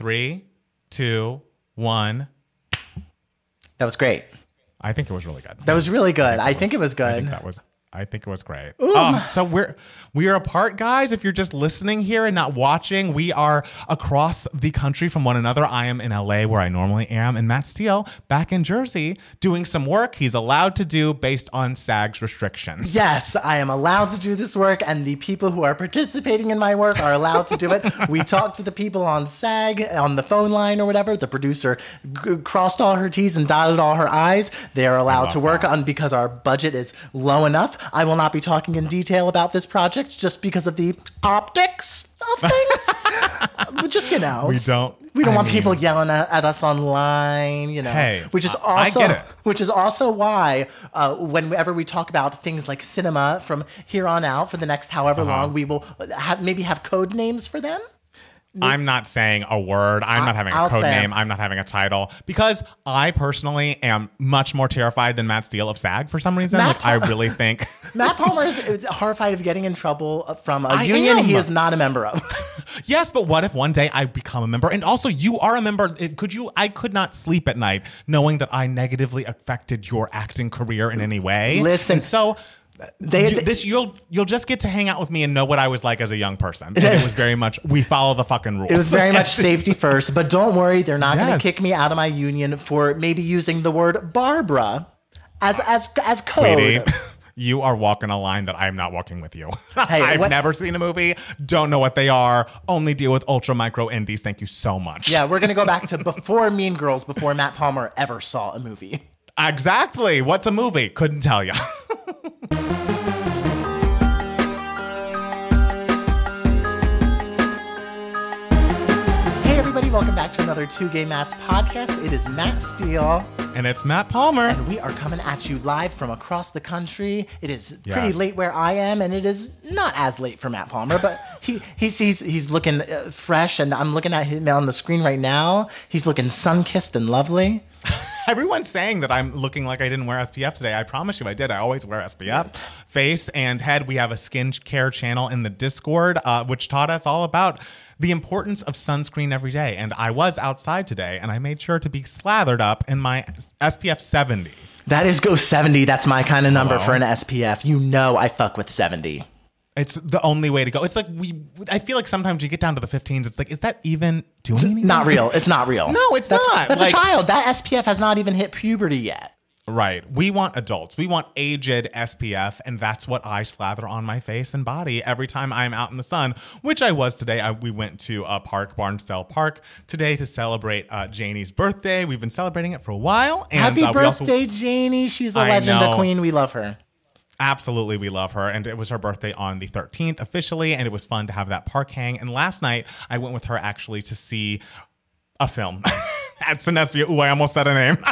Three, two, one. That was great. I think it was really good. That was really good. I think it was I good. I think that was. I think it was great. Um, so we're we are apart, guys. If you're just listening here and not watching, we are across the country from one another. I am in LA where I normally am, and Matt Steele back in Jersey doing some work he's allowed to do based on SAG's restrictions. Yes, I am allowed to do this work, and the people who are participating in my work are allowed to do it. We talked to the people on SAG on the phone line or whatever. The producer g- crossed all her T's and dotted all her I's. They are allowed to work that. on because our budget is low enough. I will not be talking in detail about this project just because of the optics of things. but just you know, We don't- We don't I want people yelling at, at us online. You know, Hey, which is also get it. which is also why uh, whenever we talk about things like cinema from here on out for the next however Uh-huh. long, we will have maybe have code names for them. I'm not saying a word. I'm not having a I'll code name. I'm not having a title because I personally am much more terrified than Matt Steele of SAG for some reason. Matt like I really think. Matt Palmer is, horrified of getting in trouble from a I union he is not a member of. Yes, but what if one day I become a member? And also, you are a member. Could you? I could not sleep at night knowing that I negatively affected your acting career in any way. Listen, And so. They- you- this you'll you'll just get to hang out with me and know what I was like as a young person. And it was very much we follow the fucking rules. It was very much safety first, but don't worry, they're not going to kick me out of my union for maybe using the word Barbara as as as code. Sweetie, you are walking a line that I'm not walking with you. Hey, I've what- never seen a movie, don't know what they are, only deal with ultra micro indies. Thank you so much. Yeah, we're going to go back to before Mean Girls, before Matt Palmer ever saw a movie. Exactly. What's a movie? Couldn't tell you. Hey, everybody, welcome back to another Two Gay Matts podcast. It is Matt Steele, and it's Matt Palmer. and we are coming at you live from across the country. It is pretty Yes. late where I am, and it is not as late for Matt Palmer, but he he's he's, he's looking uh, fresh, and I'm looking at him on the screen right now. He's looking sun kissed and lovely. Everyone's saying that I'm looking like I didn't wear SPF today. I promise you I did. I always wear SPF. Face and head. We have a skin care channel in the Discord, uh, which taught us all about the importance of sunscreen every day. And I was outside today and I made sure to be slathered up in my SPF 70. That is go 70. That's my kind of number Hello? for an SPF. You know I fuck with 70. It's the only way to go. It's like we, I feel like sometimes you get down to the 15s, it's like, is that even doing anything? Not real. It's not real. No, it's that's, not. That's Like- a child. That SPF has not even hit puberty yet. Right. We want adults. We want aged SPF, and that's what I slather on my face and body every time I'm out in the sun, which I was today. I, we went to a park, Barnsdall Park, today to celebrate uh, Janie's birthday. We've been celebrating it for a while. And Happy uh, we also- birthday, Janie. She's a legend, a queen. We love her. Absolutely, we love her. And it was her birthday on the 13th officially, and it was fun to have that park hang. And last night, I went with her actually to see a film at Cinespia. Ooh, I almost said a name.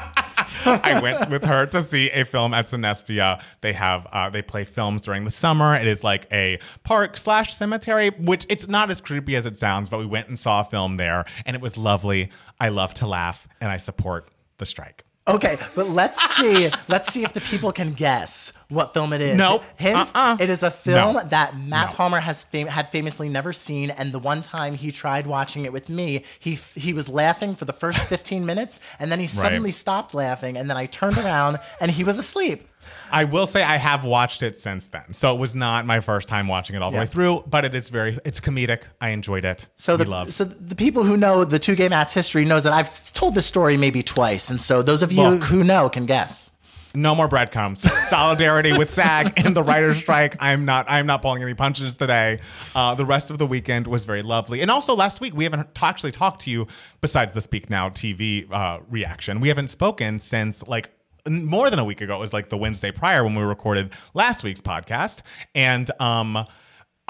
I went with her to see a film at Cinespia. They have uh, they play films during the summer. It is like a park slash cemetery, which it's not as creepy as it sounds. But we went and saw a film there, and it was lovely. I love to laugh, and I support the strike. Okay, but let's see. let's see if the people can guess what film it is. Nope. Hint: Uh-uh. It is a film No. that Matt No. Palmer has fam- had famously never seen, and the one time he tried watching it with me, he f- he was laughing for the first fifteen minutes, and then he suddenly stopped laughing, and then I turned around and he was asleep. I will say I have watched it since then, so it was not my first time watching it all the Yeah. way through. But it is very, it's comedic. I enjoyed it. So we the love. so the people who know the two gay Matts history knows that I've told this story maybe twice, and so those of you Look. who know can guess. no more breadcrumbs. Solidarity with SAG and the writer's strike. I'm not. I'm not pulling any punches today. Uh, the rest of the weekend was very lovely, and also last week we haven't actually talked to you besides the Speak Now TV uh, reaction. We haven't spoken since like more than a week ago. It was like the Wednesday prior when we recorded last week's podcast, and um.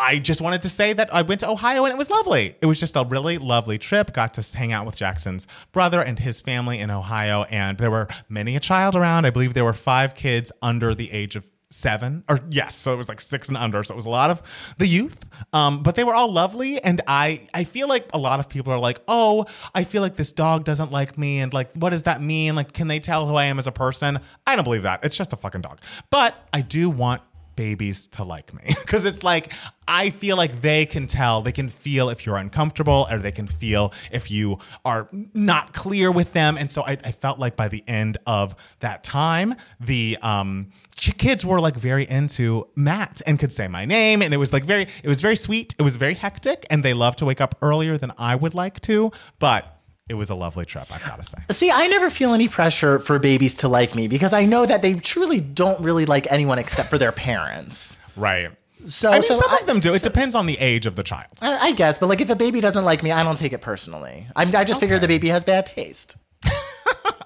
I just wanted to say that I went to Ohio and it was lovely. It was just a really lovely trip. Got to hang out with Jackson's brother and his family in Ohio, and there were many a child around. I believe there were five kids under the age of seven, or yes, so it was like six and under. So it was a lot of the youth, um, but they were all lovely. And I, I feel like a lot of people are like, oh, I feel like this dog doesn't like me, and like, what does that mean? Like, can they tell who I am as a person? I don't believe that. It's just a fucking dog. But I do want babies to like me because it's like I feel like they can tell, they can feel if you're uncomfortable, or they can feel if you are not clear with them. And so I, I felt like by the end of that time, the um, kids were like very into Matt and could say my name, and it was like very, it was very sweet. It was very hectic, and they love to wake up earlier than I would like to, but. It was a lovely trip, I've got to say. See, I never feel any pressure for babies to like me because I know that they truly don't really like anyone except for their parents. Right. So, I mean, so some I, of them do. It depends on the age of the child. I, I guess, but like if a baby doesn't like me, I don't take it personally. I, I just figure the baby has bad taste.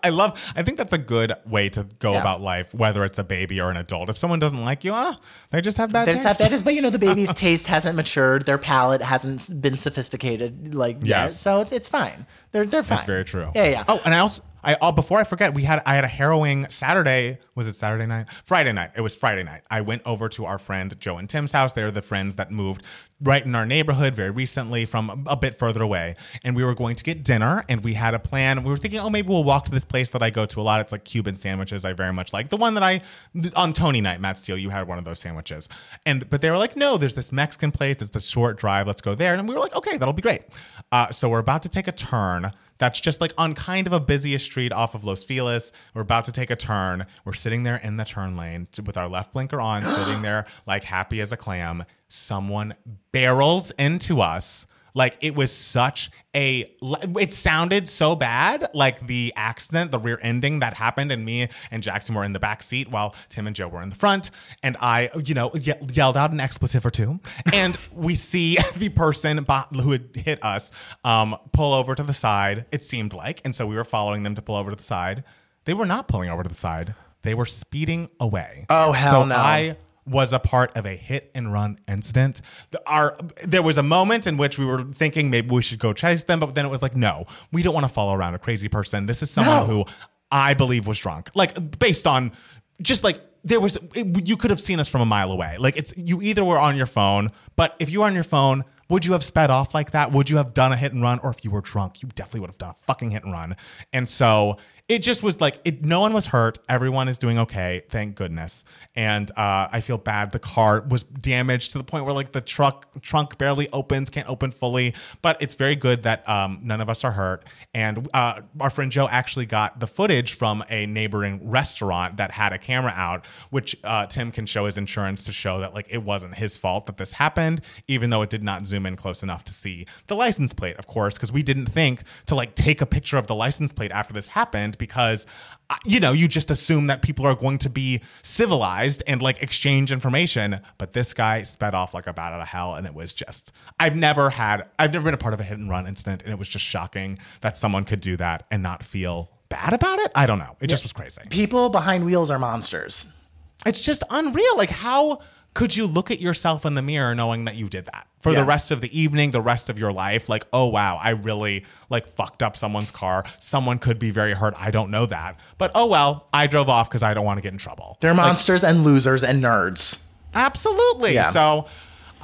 I love. I think that's a good way to go Yeah. about life, whether it's a baby or an adult. If someone doesn't like you, ah, they just have bad They just taste. have bad taste, but you know the baby's taste hasn't matured. Their palate hasn't been sophisticated like yet, Yes. so it's, it's fine. They're they're fine. That's very true. Yeah, yeah. Oh, and I also, I oh, before I forget, we had I had a harrowing Saturday. Was it Saturday night? Friday night. It was Friday night. I went over to our friend Joe and Tim's house. They're the friends that moved right in our neighborhood very recently from a bit further away, and we were going to get dinner. And we had a plan. We were thinking, oh, maybe we'll walk to this place that I go to a lot. It's like Cuban sandwiches. I very much like the one that I on Tony night. Matt Steele, you had one of those sandwiches, and but they were like, no, there's this Mexican place. It's a short drive. Let's go there. And we were like, okay, that'll be great. Uh, so we're about to take a turn that's just like on kind of a busiest street off of Los Feliz. We're about to take a turn. We're sitting there in the turn lane with our left blinker on, sitting there like happy as a clam. Someone barrels into us. Like it was such a, it sounded so bad. Like the accident, the rear ending that happened, and me and Jackson were in the back seat while Tim and Joe were in the front. And I, you know, ye- yelled out an expletive or two. And we see the person who had hit us um, pull over to the side, it seemed like. And so we were following them to pull over to the side. They were not pulling over to the side, they were speeding away. Oh, hell so no. I was a part of a hit and run incident. The, our there was a moment in which we were thinking maybe we should go chase them, but then it was like, no, we don't want to follow around a crazy person. This is someone No. who I believe was drunk, like based on just like there was it, you could have seen us from a mile away. Like it's you either were on your phone, but if you were on your phone. Would you have sped off like that? Would you have done a hit and run? Or if you were drunk, you definitely would have done a fucking hit and run. And so it just was like it, no one was hurt. Everyone is doing okay, thank goodness. And uh, I feel bad. The car was damaged to the point where like the truck trunk barely opens, can't open fully. But it's very good that um, none of us are hurt. And uh, our friend Joe actually got the footage from a neighboring restaurant that had a camera out, which uh, Tim can show his insurance to show that like it wasn't his fault that this happened, even though it did not zoom in close enough to see the license plate, of course, because we didn't think to like take a picture of the license plate after this happened because uh, you know you just assume that people are going to be civilized and like exchange information but this guy sped off like a bat out of hell and it was just i've never had i've never been a part of a hit and run incident and it was just shocking that someone could do that and not feel bad about it i don't know it just was crazy People behind wheels are monsters. it's just unreal. Like, how could you look at yourself in the mirror knowing that you did that for Yeah. the rest of the evening, the rest of your life? Like, oh wow, I really like fucked up someone's car. Someone could be very hurt. I don't know that, but oh well, I drove off because I don't want to get in trouble. They're monsters and losers and nerds. Absolutely. Yeah. So.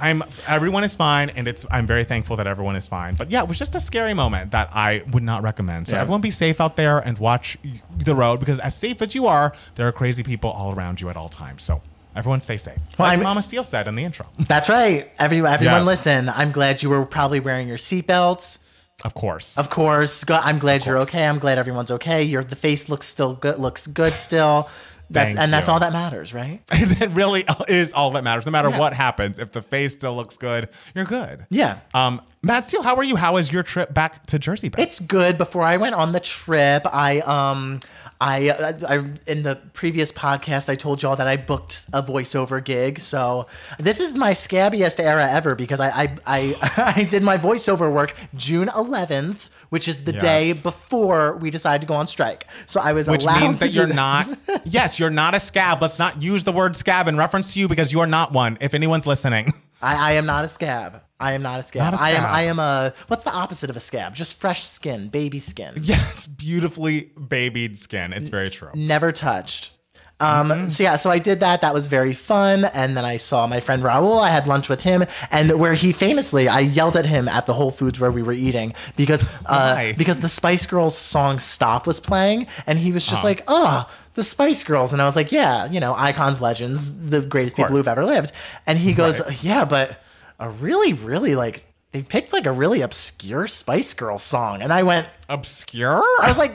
I'm everyone is fine and it's I'm very thankful that everyone is fine. But yeah, it was just a scary moment that I would not recommend. So Yeah. everyone be safe out there and watch the road because as safe as you are, there are crazy people all around you at all times. So everyone stay safe. Well, like I'm- Mama Steele said in the intro. That's right. Every, everyone Yes. listen. I'm glad you were probably wearing your seatbelts. Of course. Of course. I'm glad you're okay. I'm glad everyone's okay. Your the face looks still good looks good still. That's, Thank and that's you. all that matters, right? that really is all that matters. No matter Yeah. what happens, if the face still looks good, you're good. Yeah. Um, Matt Steele, how are you? How is your trip back to Jersey? Beth? It's good. Before I went on the trip, I um I, uh, I in the previous podcast I told y'all that I booked a voiceover gig. So this is my scabbiest era ever because I I I, I did my voiceover work June 11th, which is the day before we decided to go on strike. So I was Which allowed means that you're this. not. yes, you're not a scab. Let's not use the word scab in reference to you because you are not one. If anyone's listening, I, I am not a scab. I am not a scab. Not a I am scab. I am a what's the opposite of a scab? Just fresh skin, baby skin. yes, beautifully babied skin. It's very true. never touched. Um, Mm-hmm. So yeah, so I did that. That was very fun. And then I saw my friend Raul. I had lunch with him, and where he famously, I yelled at him at the Whole Foods where we were eating because uh, because the Spice Girls song "Stop" was playing, and he was Uh-huh. just like, "Oh, the Spice Girls. And I was like, yeah, you know, icons, legends, the greatest people who've ever lived. And he goes, Right. yeah, but a really, really like, they picked like a really obscure Spice Girls song. And I went, Obscure? I was like,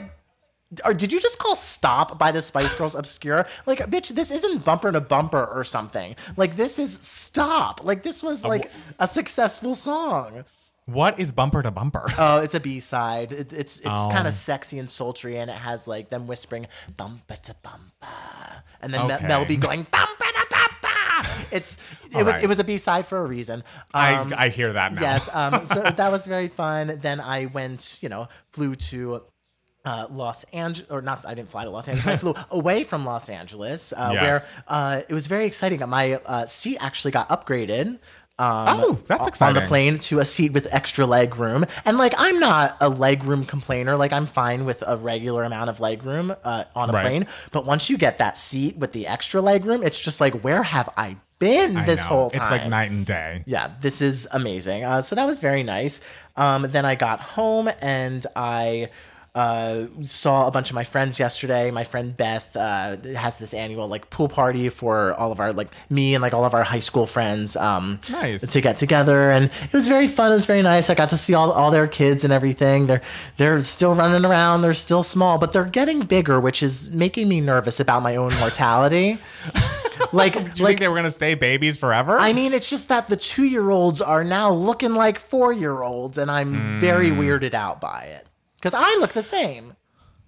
or did you just call Stop by the Spice Girls obscure? Like, bitch, this isn't bumper to bumper or something. Like, this is Stop. Like, this was like a successful song. What is bumper to bumper? Oh, it's a B side. It, it's it's Oh. kind of sexy and sultry, and it has like them whispering bumper to bumper, and then Okay. Mel B going bumper to bumper. It's it All was right. it was a B side for a reason. Um, I, I hear that now. Yes. Um, so that was very fun. Then I went, you know, flew to uh, Los Angeles, or not, I didn't fly to Los Angeles. I flew away from Los Angeles, uh, Yes. where uh, it was very exciting. My uh, seat actually got upgraded. Um, Oh, that's exciting. on the plane to a seat with extra leg room. And like, I'm not a leg room complainer. Like, I'm fine with a regular amount of leg room uh, on a Right. plane. But once you get that seat with the extra leg room, it's just like, where have I been I this know. whole time? It's like night and day. yeah, this is amazing. Uh, so that was very nice. Um, then I got home and I uh, saw a bunch of my friends yesterday. My friend Beth uh, has this annual like pool party for all of our like me and like all of our high school friends. Um, Nice. to get together, and it was very fun. It was very nice. I got to see all, all their kids and everything. They're they're still running around. They're still small, but they're getting bigger, which is making me nervous about my own mortality. like Do you like think they were gonna stay babies forever? I mean, it's just that the two year olds are now looking like four year olds, and I'm very Hmm. weirded out by it. Because I look the same.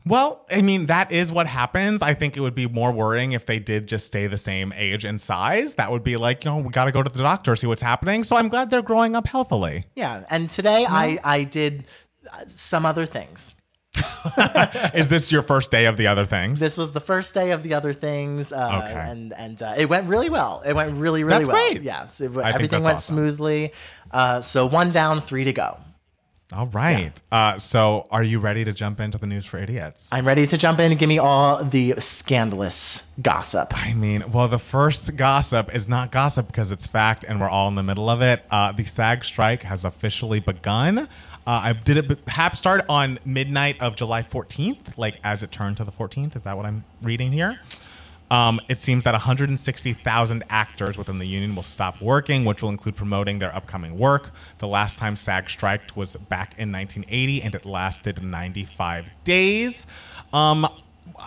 Well, I mean, that is what happens. I think it would be more worrying if they did just stay the same age and size. That would be like, you know, we got to go to the doctor, see what's happening. So I'm glad they're growing up healthily. Yeah. And today I, I did uh, some other things. is this your first day of the other things? This was the first day of the other things. Uh, Okay. And, and uh, it went really well. It went really, really That's well. great. Yes. It, everything went awesome. smoothly. Uh, so one down, three to go. All right. Uh, so are you ready to jump into the news for idiots? I'm ready to jump in and give me all the scandalous gossip. I mean, well, the first gossip is not gossip because it's fact, and we're all in the middle of it. Uh, the SAG strike has officially begun. Uh, I did it perhaps start on midnight of July 14th, like as it turned to the 14th. Is that what I'm reading here? Um, it seems that 160,000 actors within the union will stop working, which will include promoting their upcoming work. The last time SAG striked was back in 1980, and it lasted 95 days. Um,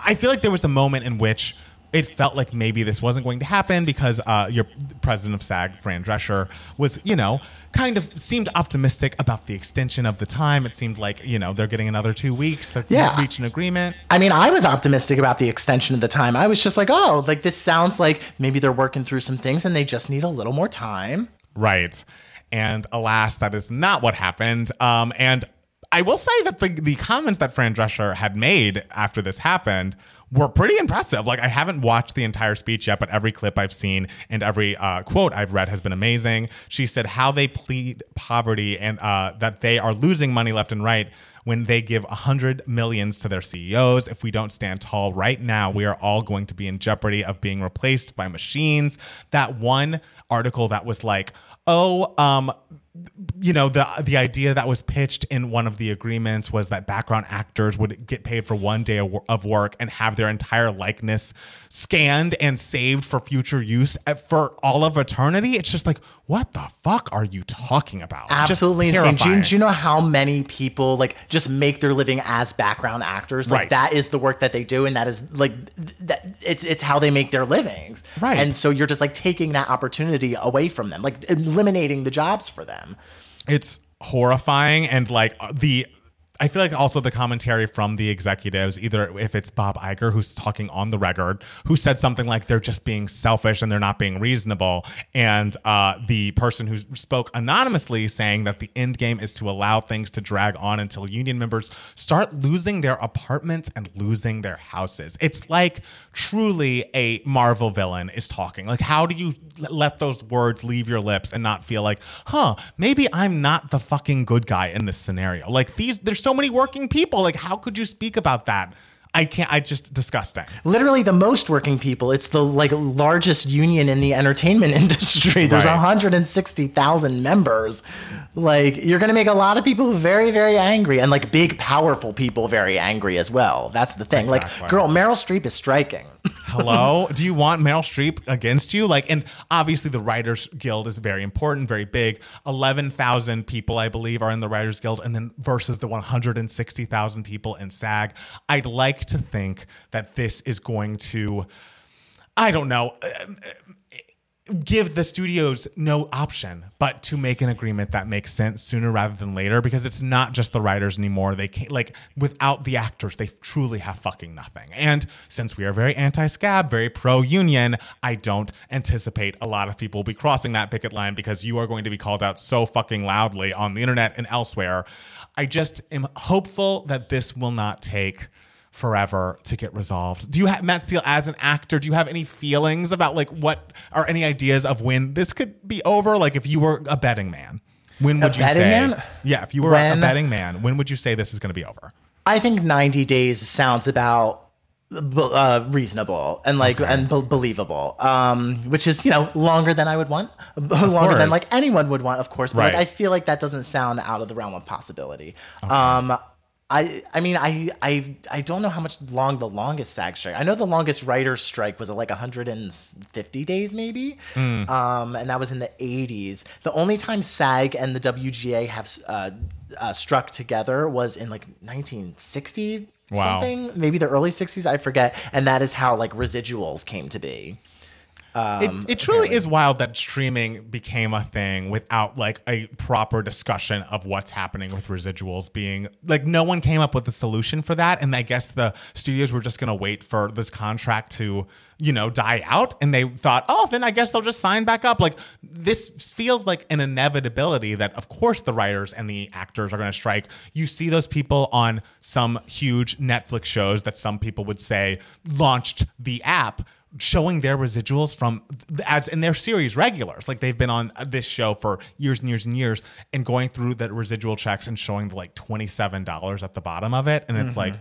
I feel like there was a moment in which it felt like maybe this wasn't going to happen because uh, your president of SAG, Fran Drescher, was, you know, kind of seemed optimistic about the extension of the time. It seemed like, you know, they're getting another two weeks to Yeah. reach an agreement. I mean, I was optimistic about the extension of the time. I was just like, oh, like this sounds like maybe they're working through some things and they just need a little more time. Right. And alas, that is not what happened. Um, and I will say that the, the comments that Fran Drescher had made after this happened were pretty impressive. Like, I haven't watched the entire speech yet, but every clip I've seen and every uh, quote I've read has been amazing. She said how they plead poverty and uh, that they are losing money left and right when they give a hundred millions to their CEOs. If we don't stand tall right now, we are all going to be in jeopardy of being replaced by machines. That one article that was like, oh, um, you know the the idea that was pitched in one of the agreements was that background actors would get paid for one day of work and have their entire likeness scanned and saved for future use for all of eternity. It's just like, what the fuck are you talking about? Absolutely insane. Do you, do you know how many people like just make their living as background actors? Like Right. that is the work that they do, and that is like that. It's it's how they make their livings. Right. And so you're just like taking that opportunity away from them, like eliminating the jobs for them. it's horrifying and like the I feel like also the commentary from the executives, either if it's Bob Iger who's talking on the record, who said something like they're just being selfish and they're not being reasonable, and uh, the person who spoke anonymously saying that the end game is to allow things to drag on until union members start losing their apartments and losing their houses. It's like truly a Marvel villain is talking. Like, how do you let those words leave your lips and not feel like, huh, maybe I'm not the fucking good guy in this scenario? Like, these, there's so many working people. Like, how could you speak about that? I can't. I just disgusting. literally the most working people. It's the like largest union in the entertainment industry. There's Right. 160,000 members. Like you're going to make a lot of people very very angry and like big powerful people very angry as well. That's the thing. Exactly. Like girl, Meryl Streep is striking. Hello? Do you want Meryl Streep against you? Like, and obviously the Writers Guild is very important, very big. 11,000 people, I believe, are in the Writers Guild, and then versus the 160,000 people in SAG. I'd like to think that this is going to, I don't know, give the studios no option but to make an agreement that makes sense sooner rather than later because it's not just the writers anymore. They can't like without the actors they truly have fucking nothing. And since we are very anti-scab very pro-union i don't anticipate a lot of people will be crossing that picket line because you are going to be called out so fucking loudly on the internet and elsewhere. I just am hopeful that this will not take forever to get resolved. Do you have Matt Steele as an actor? Do you have any feelings about like what or any ideas of when this could be over? Like if you were a betting man, when would you betting say? man? Yeah, if you were When- a betting man, when would you say this is going to be over? I think 90 days sounds about uh, reasonable and like and be- believable um which is you know longer than i would want longer than like anyone would want of course but Right. like, i feel like that doesn't sound out of the realm of possibility um I, I mean I, I I don't know how much long the longest SAG strike. I know the longest writer's strike was like 150 days maybe, Hmm. um, and that was in the 80s. The only time SAG and the WGA have uh, uh, struck together was in like 1960 Wow. something, maybe the early 60s, I forget. And that is how like residuals came to be. Um, it, it truly is wild that streaming became a thing without like a proper discussion of what's happening with residuals being like no one came up with a solution for that. And i guess the studios were just going to wait for this contract to you know die out. And they thought oh then i guess they'll just sign back up. Like this feels like an inevitability that of course the writers and the actors are going to strike. You see those people on some huge netflix shows that some people would say launched the app showing their residuals from the ads and their series regulars. Like they've been on this show for years and years and years and going through the residual checks and showing the like $27 at the bottom of it. And it's mm-hmm. like,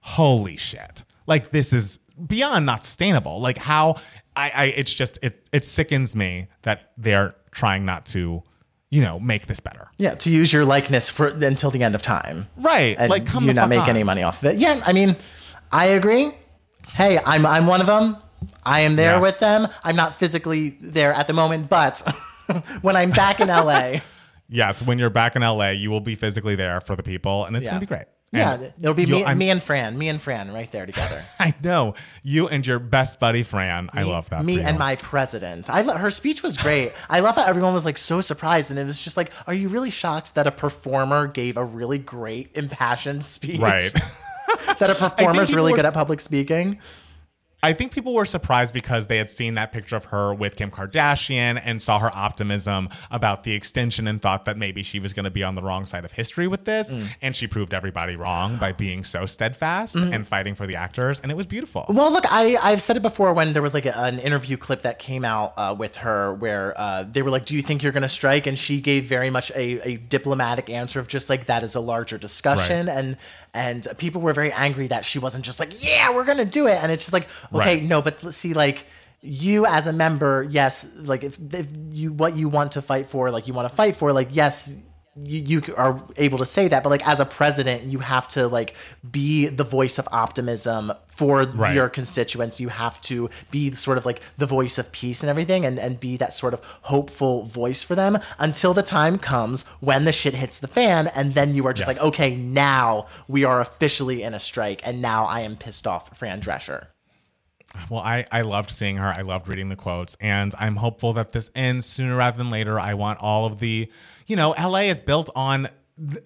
holy shit. Like this is beyond not sustainable. Like how I, I it's just it it sickens me that they're trying not to, you know, make this better. Yeah, to use your likeness for until the end of time. Right. And like come you not make on. any money off of it. Yeah, I mean, I agree. Hey, I'm I'm one of them. I am there Yes. with them. I'm not physically there at the moment, but when I'm back in LA, Yes, when you're back in LA, you will be physically there for the people and it's Yeah. gonna be great. yeah, it'll be me, me and Fran, me and Fran right there together. I know you and your best buddy Fran. I love that. Me and my president. I lo- her speech was great. I love how everyone was like so surprised, and it was just like, are you really shocked that a performer gave a really great impassioned speech? right. that a performer's people really were good at public speaking. I think people were surprised because they had seen that picture of her with Kim Kardashian and saw her optimism about the extension and thought that maybe she was going to be on the wrong side of history with this. Mm. And she proved everybody wrong by being so steadfast Mm-hmm. and fighting for the actors. And it was beautiful. Well, look, I I've said it before when there was like a, an interview clip that came out uh, with her where uh, they were like, "Do you think you're going to strike?" And she gave very much a, a diplomatic answer of just like that is a larger discussion, Right. and and people were very angry that she wasn't just like, "Yeah, we're to do it," and it's just like, okay, Right. no, but see, like. You as a member, yes, like if, if you what you want to fight for, like you want to fight for, like yes, you, you are able to say that, but like as a president, you have to like be the voice of optimism for Right. your constituents. You have to be sort of like the voice of peace and everything and, and be that sort of hopeful voice for them until the time comes when the shit hits the fan. And then you are just Yes. like, okay, now we are officially in a strike. And now I am pissed off Fran Drescher. Well, I, I loved seeing her. I loved reading the quotes. And I'm hopeful that this ends sooner rather than later. I want all of the, you know, LA is built on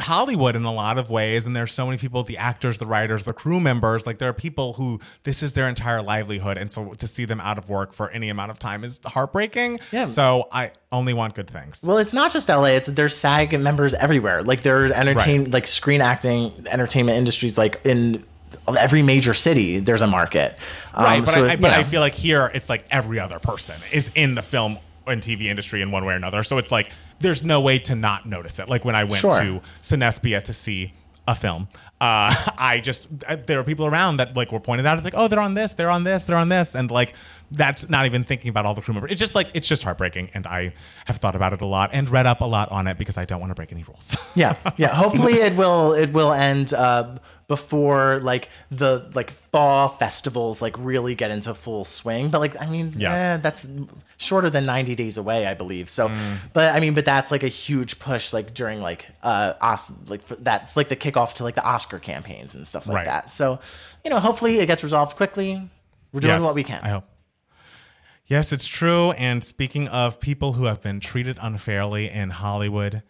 Hollywood in a lot of ways. And there's so many people the actors, the writers, the crew members. Like, there are people who this is their entire livelihood. And so to see them out of work for any amount of time is heartbreaking. Yeah. So I only want good things. Well, it's not just LA. It's there's SAG members everywhere. Like there's entertain Right. like screen acting entertainment industries like in every major city. There's a market. Right, Um, but, so, I, you but I feel like here it's like every other person is in the film and TV industry in one way or another. So it's like there's no way to not notice it. Like when I went Sure. to Cinespia to see a film, uh, I just uh, there are people around that like were pointed out. It's like, oh, they're on this, they're on this, they're on this, and like that's not even thinking about all the crew members. It's just like it's just heartbreaking, and I have thought about it a lot and read up a lot on it because I don't want to break any rules. yeah, yeah. Hopefully, it will it will end uh, before like the like fall festivals like really get into full swing. But like, I mean, Yes. eh, that's shorter than ninety days away, I believe. So, but I mean, but that's like a huge push, like during like uh, Os- like for, that's like the kickoff to like the Oscar campaigns and stuff like Right. that. So, you know, hopefully it gets resolved quickly. We're doing Yes, what we can. I hope. Yes, it's true. And speaking of people who have been treated unfairly in Hollywood,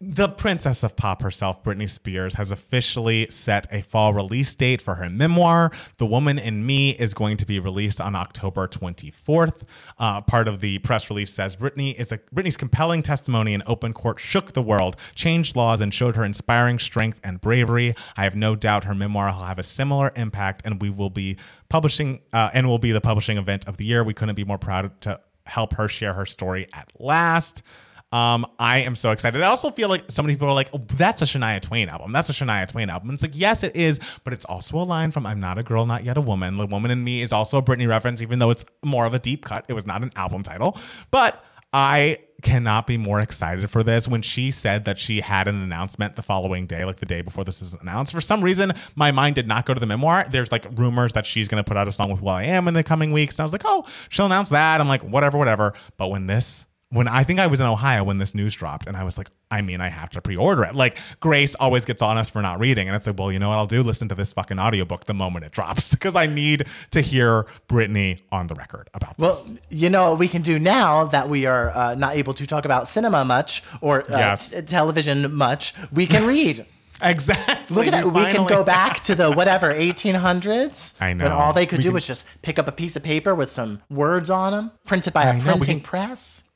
the princess of pop herself, Britney Spears, has officially set a fall release date for her memoir. The Woman in Me is going to be released on October 24th. Uh, part of the press release says Britney is a Britney's compelling testimony in open court shook the world, changed laws, and showed her inspiring strength and bravery. I have no doubt her memoir will have a similar impact, and we will be publishing uh, and will be the publishing event of the year. We couldn't be more proud to help her share her story at last. Um, I am so excited. I also feel like so many people are like, oh, that's a Shania Twain album. That's a Shania Twain album. It's like, yes, it is, but it's also a line from I'm Not a Girl, Not Yet a Woman. The Woman in Me is also a Britney reference, even though it's more of a deep cut. It was not an album title. But I cannot be more excited for this. When she said that she had an announcement the following day, like the day before this is announced, for some reason, my mind did not go to the memoir. There's like rumors that she's going to put out a song with Will I Am in the coming weeks. And I was like, oh, she'll announce that. I'm like, whatever, whatever. But when this when I think I was in Ohio when this news dropped, and I was like, I mean, I have to pre-order it. Like Grace always gets on us for not reading, and it's like, well, you know what I'll do? Listen to this fucking audiobook the moment it drops because I need to hear Britney on the record about Well, this. Well, you know what we can do now that we are uh, not able to talk about cinema much or uh, Yes. t- television much. We can read. Exactly. Look at that. We can go back to the whatever 1800s. I When know. all they could We do can- was just pick up a piece of paper with some words on them, printed by a I printing press.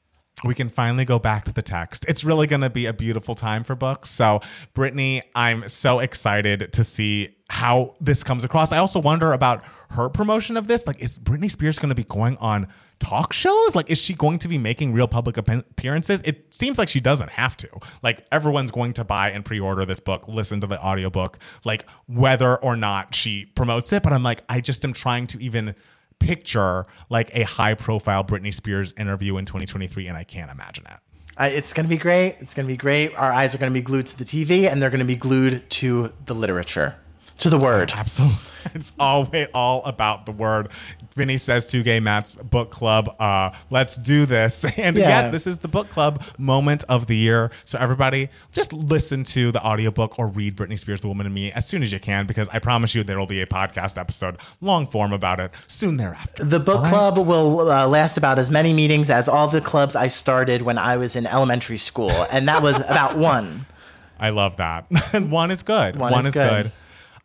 We can finally go back to the text. It's really going to be a beautiful time for books. So, Britney, I'm so excited to see how this comes across. I also wonder about her promotion of this. Like, is Britney Spears going to be going on talk shows? Like, is she going to be making real public appearances? It seems like she doesn't have to. Like, everyone's going to buy and pre order this book, listen to the audiobook, like, whether or not she promotes it. But I'm like, I just am trying to even picture like a high profile Britney Spears interview in 2023 and I can't imagine it. Uh, it's going to be great. It's going to be great. Our eyes are going to be glued to the TV and they're going to be glued to the literature, to the word. Absolutely. It's always all about the word. Vinny says to Gay Matt's book club, uh, let's do this. And Yeah. yes, this is the book club moment of the year. So everybody just listen to the audiobook or read Britney Spears, The Woman in Me as soon as you can, because I promise you there will be a podcast episode, long form about it soon thereafter. The book club will uh, last about as many meetings as all the clubs I started when I was in elementary school, and that was about one. I love that. One is good. One One, is is, good. good.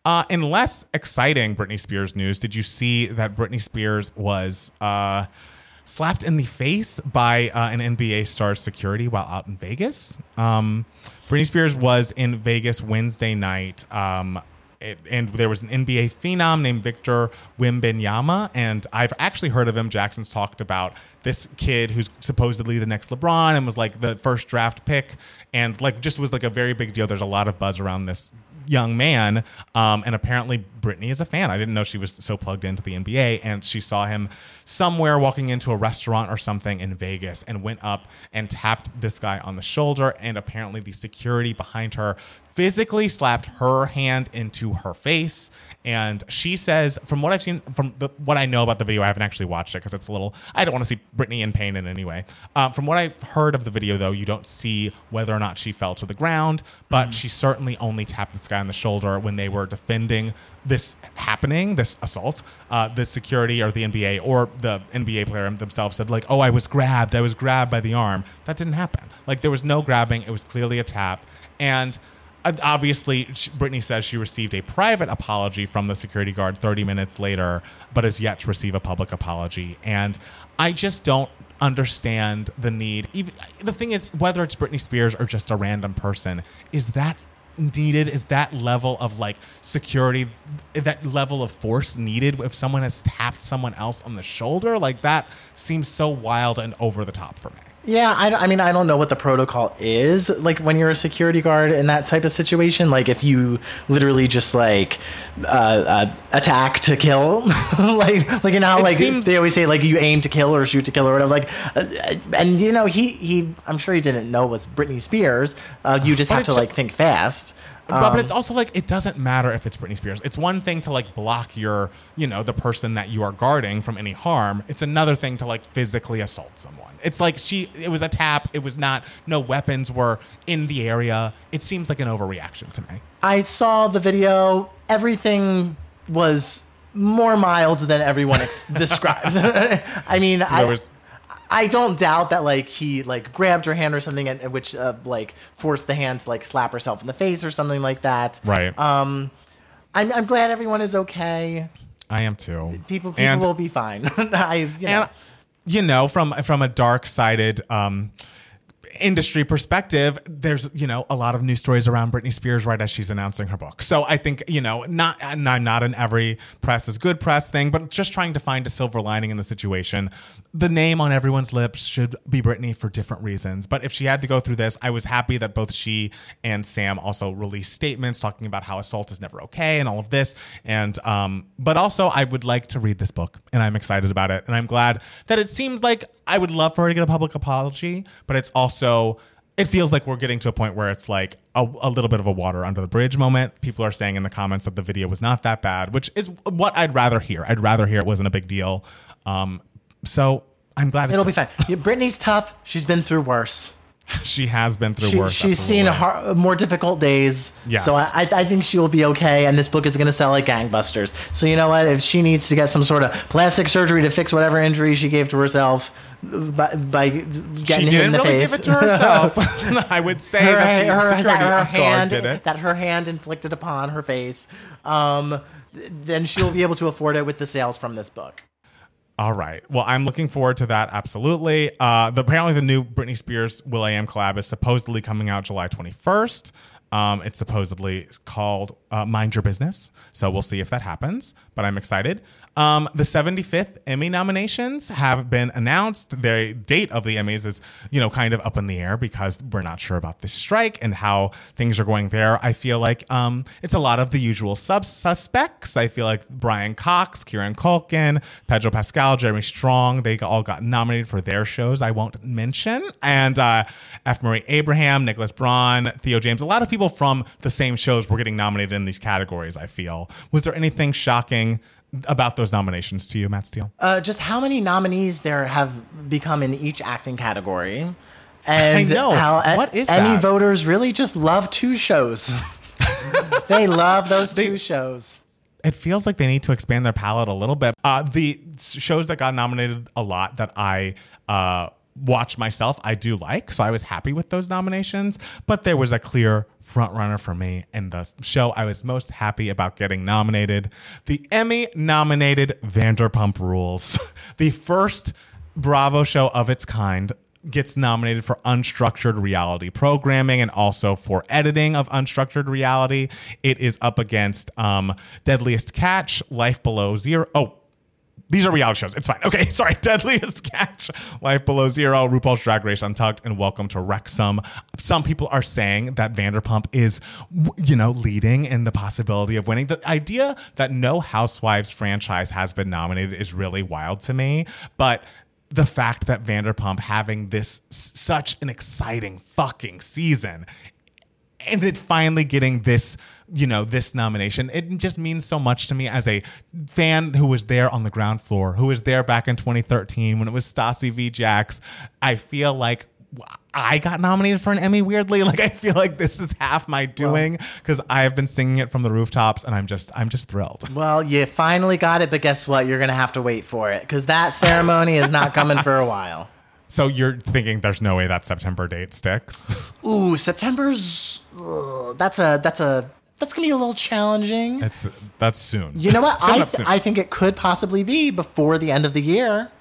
Uh, in less exciting Britney Spears news, did you see that Britney Spears was uh, slapped in the face by uh, an NBA star's security while out in Vegas? Um, Britney Spears was in Vegas Wednesday night. Um, it, and there was an NBA phenom named Victor Wembanyama, and I've actually heard of him. Jackson's talked about this kid who's supposedly the next LeBron and was like the first draft pick, and like just was like a very big deal. There's a lot of buzz around this young man, um, and apparently Britney is a fan. I didn't know she was so plugged into the NBA, and she saw him somewhere walking into a restaurant or something in Vegas, and went up and tapped this guy on the shoulder, and apparently the security behind her physically slapped her hand into her face and she says from what i've seen from the, what i know about the video i haven't actually watched it because it's a little i don't want to see britney in pain in any way. Um, from what i've heard of the video though you don't see whether or not she fell to the ground but she certainly only tapped this guy on the shoulder when they were defending this happening this assault. Uh, the security or the nba or the nba player themselves said like oh i was grabbed. I was grabbed by the arm. That didn't happen. Like there was no grabbing. It was clearly a tap. And obviously britney says she received a private apology from the security guard 30 minutes later but has yet to receive a public apology. And i just don't understand the need. Even the thing is whether it's britney spears or just a random person is that needed? Is that level of like security that level of force needed if someone has tapped someone else on the shoulder? Like that seems so wild and over the top for me Yeah, I, I mean, I don't know what the protocol is. Like when you're a security guard in that type of situation, like if you literally just like uh, uh, attack to kill, like like you know, It like seems- they always say, like you aim to kill or shoot to kill or whatever. Like, uh, and you know, he he, I'm sure he didn't know it was Britney Spears. Uh, you just have to like think fast. But, Um, but it's also like it doesn't matter if it's Britney Spears. It's one thing to like block your, you know, the person that you are guarding from any harm. It's another thing to like physically assault someone. It's like she, it was a tap. It was not. No weapons were in the area. It seems like an overreaction to me. I saw the video. Everything was more mild than everyone ex- described. I mean, I, There was I don't doubt that like he like grabbed her hand or something, and and which uh, like forced the hand to like slap herself in the face or something like that. right. I'm I'm glad everyone is okay. I am too. People people And- will be fine. I you know. and you know from from a dark sided um industry perspective there's you know a lot of news stories around Britney Spears right as she's announcing her book. So I think you know not and I'm not in every press is good press thing but just trying to find a silver lining in the situation. The name on everyone's lips should be Britney for different reasons. But if she had to go through this I was happy that both she and Sam also released statements talking about how assault is never okay and all of this. And um but also I would like to read this book and I'm excited about it. And I'm glad that it seems like I would love for her to get a public apology, but it's also it feels like we're getting to a point where it's like a, a little bit of a water under the bridge moment. People are saying in the comments that the video was not that bad, which is what I'd rather hear. I'd rather hear it wasn't a big deal. Um, so I'm glad It'll be fine. Britney's tough. She's been through worse. She has been through She, worse. she's seen har more difficult days. Yes. So I, I think she will be okay, and this book is going to sell like gangbusters. So you know what? If she needs to get some sort of plastic surgery to fix whatever injury she gave to herself by, by getting She hit in didn't the really face, give it to herself. I would say her, that the her- security that her guard hand did it. that her hand inflicted upon her face, um, th- then she'll be able to afford it with the sales from this book. All right. Well, I'm looking forward to that. Absolutely. Uh, the, apparently, the new Britney Spears Will I Am collab is supposedly coming out July 21st. Um, it's supposedly called uh, Mind Your Business. So we'll see if that happens, but I'm excited. Um, the 75th Emmy nominations have been announced. The date of the Emmys is, you know, kind of up in the air because we're not sure about the strike and how things are going there. I feel like um, it's a lot of the usual sub suspects. I feel like Brian Cox, Kieran Culkin, Pedro Pascal, Jeremy Strong, they all got nominated for their shows I won't mention. And uh, F. Murray Abraham, Nicholas Braun, Theo James, a lot of people from the same shows were getting nominated in these categories, I feel. Was there anything shocking about those nominations to you, Matt Steele? Uh, just how many nominees there have become in each acting category. And know. how What is Emmy that? voters really just love two shows. they love those two shows. it feels like they need to expand their palette a little bit. Uh, the shows that got nominated a lot that I uh, watch myself, I do like. So I was happy with those nominations. But there was a clear front runner for me in the show I was most happy about getting nominated. The Emmy nominated Vanderpump Rules, the first Bravo show of its kind gets nominated for unstructured reality programming and also for editing of unstructured reality. It is up against um, Deadliest Catch, Life Below Zero. Oh, these are reality shows. It's fine. Okay, sorry. Deadliest Catch, Life Below Zero, RuPaul's Drag Race Untucked, and Welcome to Wrexham. Some people are saying that Vanderpump is, you know, leading in the possibility of winning. The idea that no Housewives franchise has been nominated is really wild to me. But the fact that Vanderpump having this such an exciting fucking season and it finally getting this you know this nomination it just means so much to me as a fan who was there on the ground floor who was there back in 2013 when it was Stassi v Jax i feel like I got nominated for an Emmy weirdly like I feel like this is half my doing cuz I have been singing it from the rooftops and I'm just I'm just thrilled. Well, you finally got it, but guess what? You're going to have to wait for it because that ceremony is not coming for a while. So you're thinking there's no way that September date sticks? Ooh, September's ugh, that's a that's a that's gonna be a little challenging. It's that's soon. You know what? I soon. I think it could possibly be before the end of the year.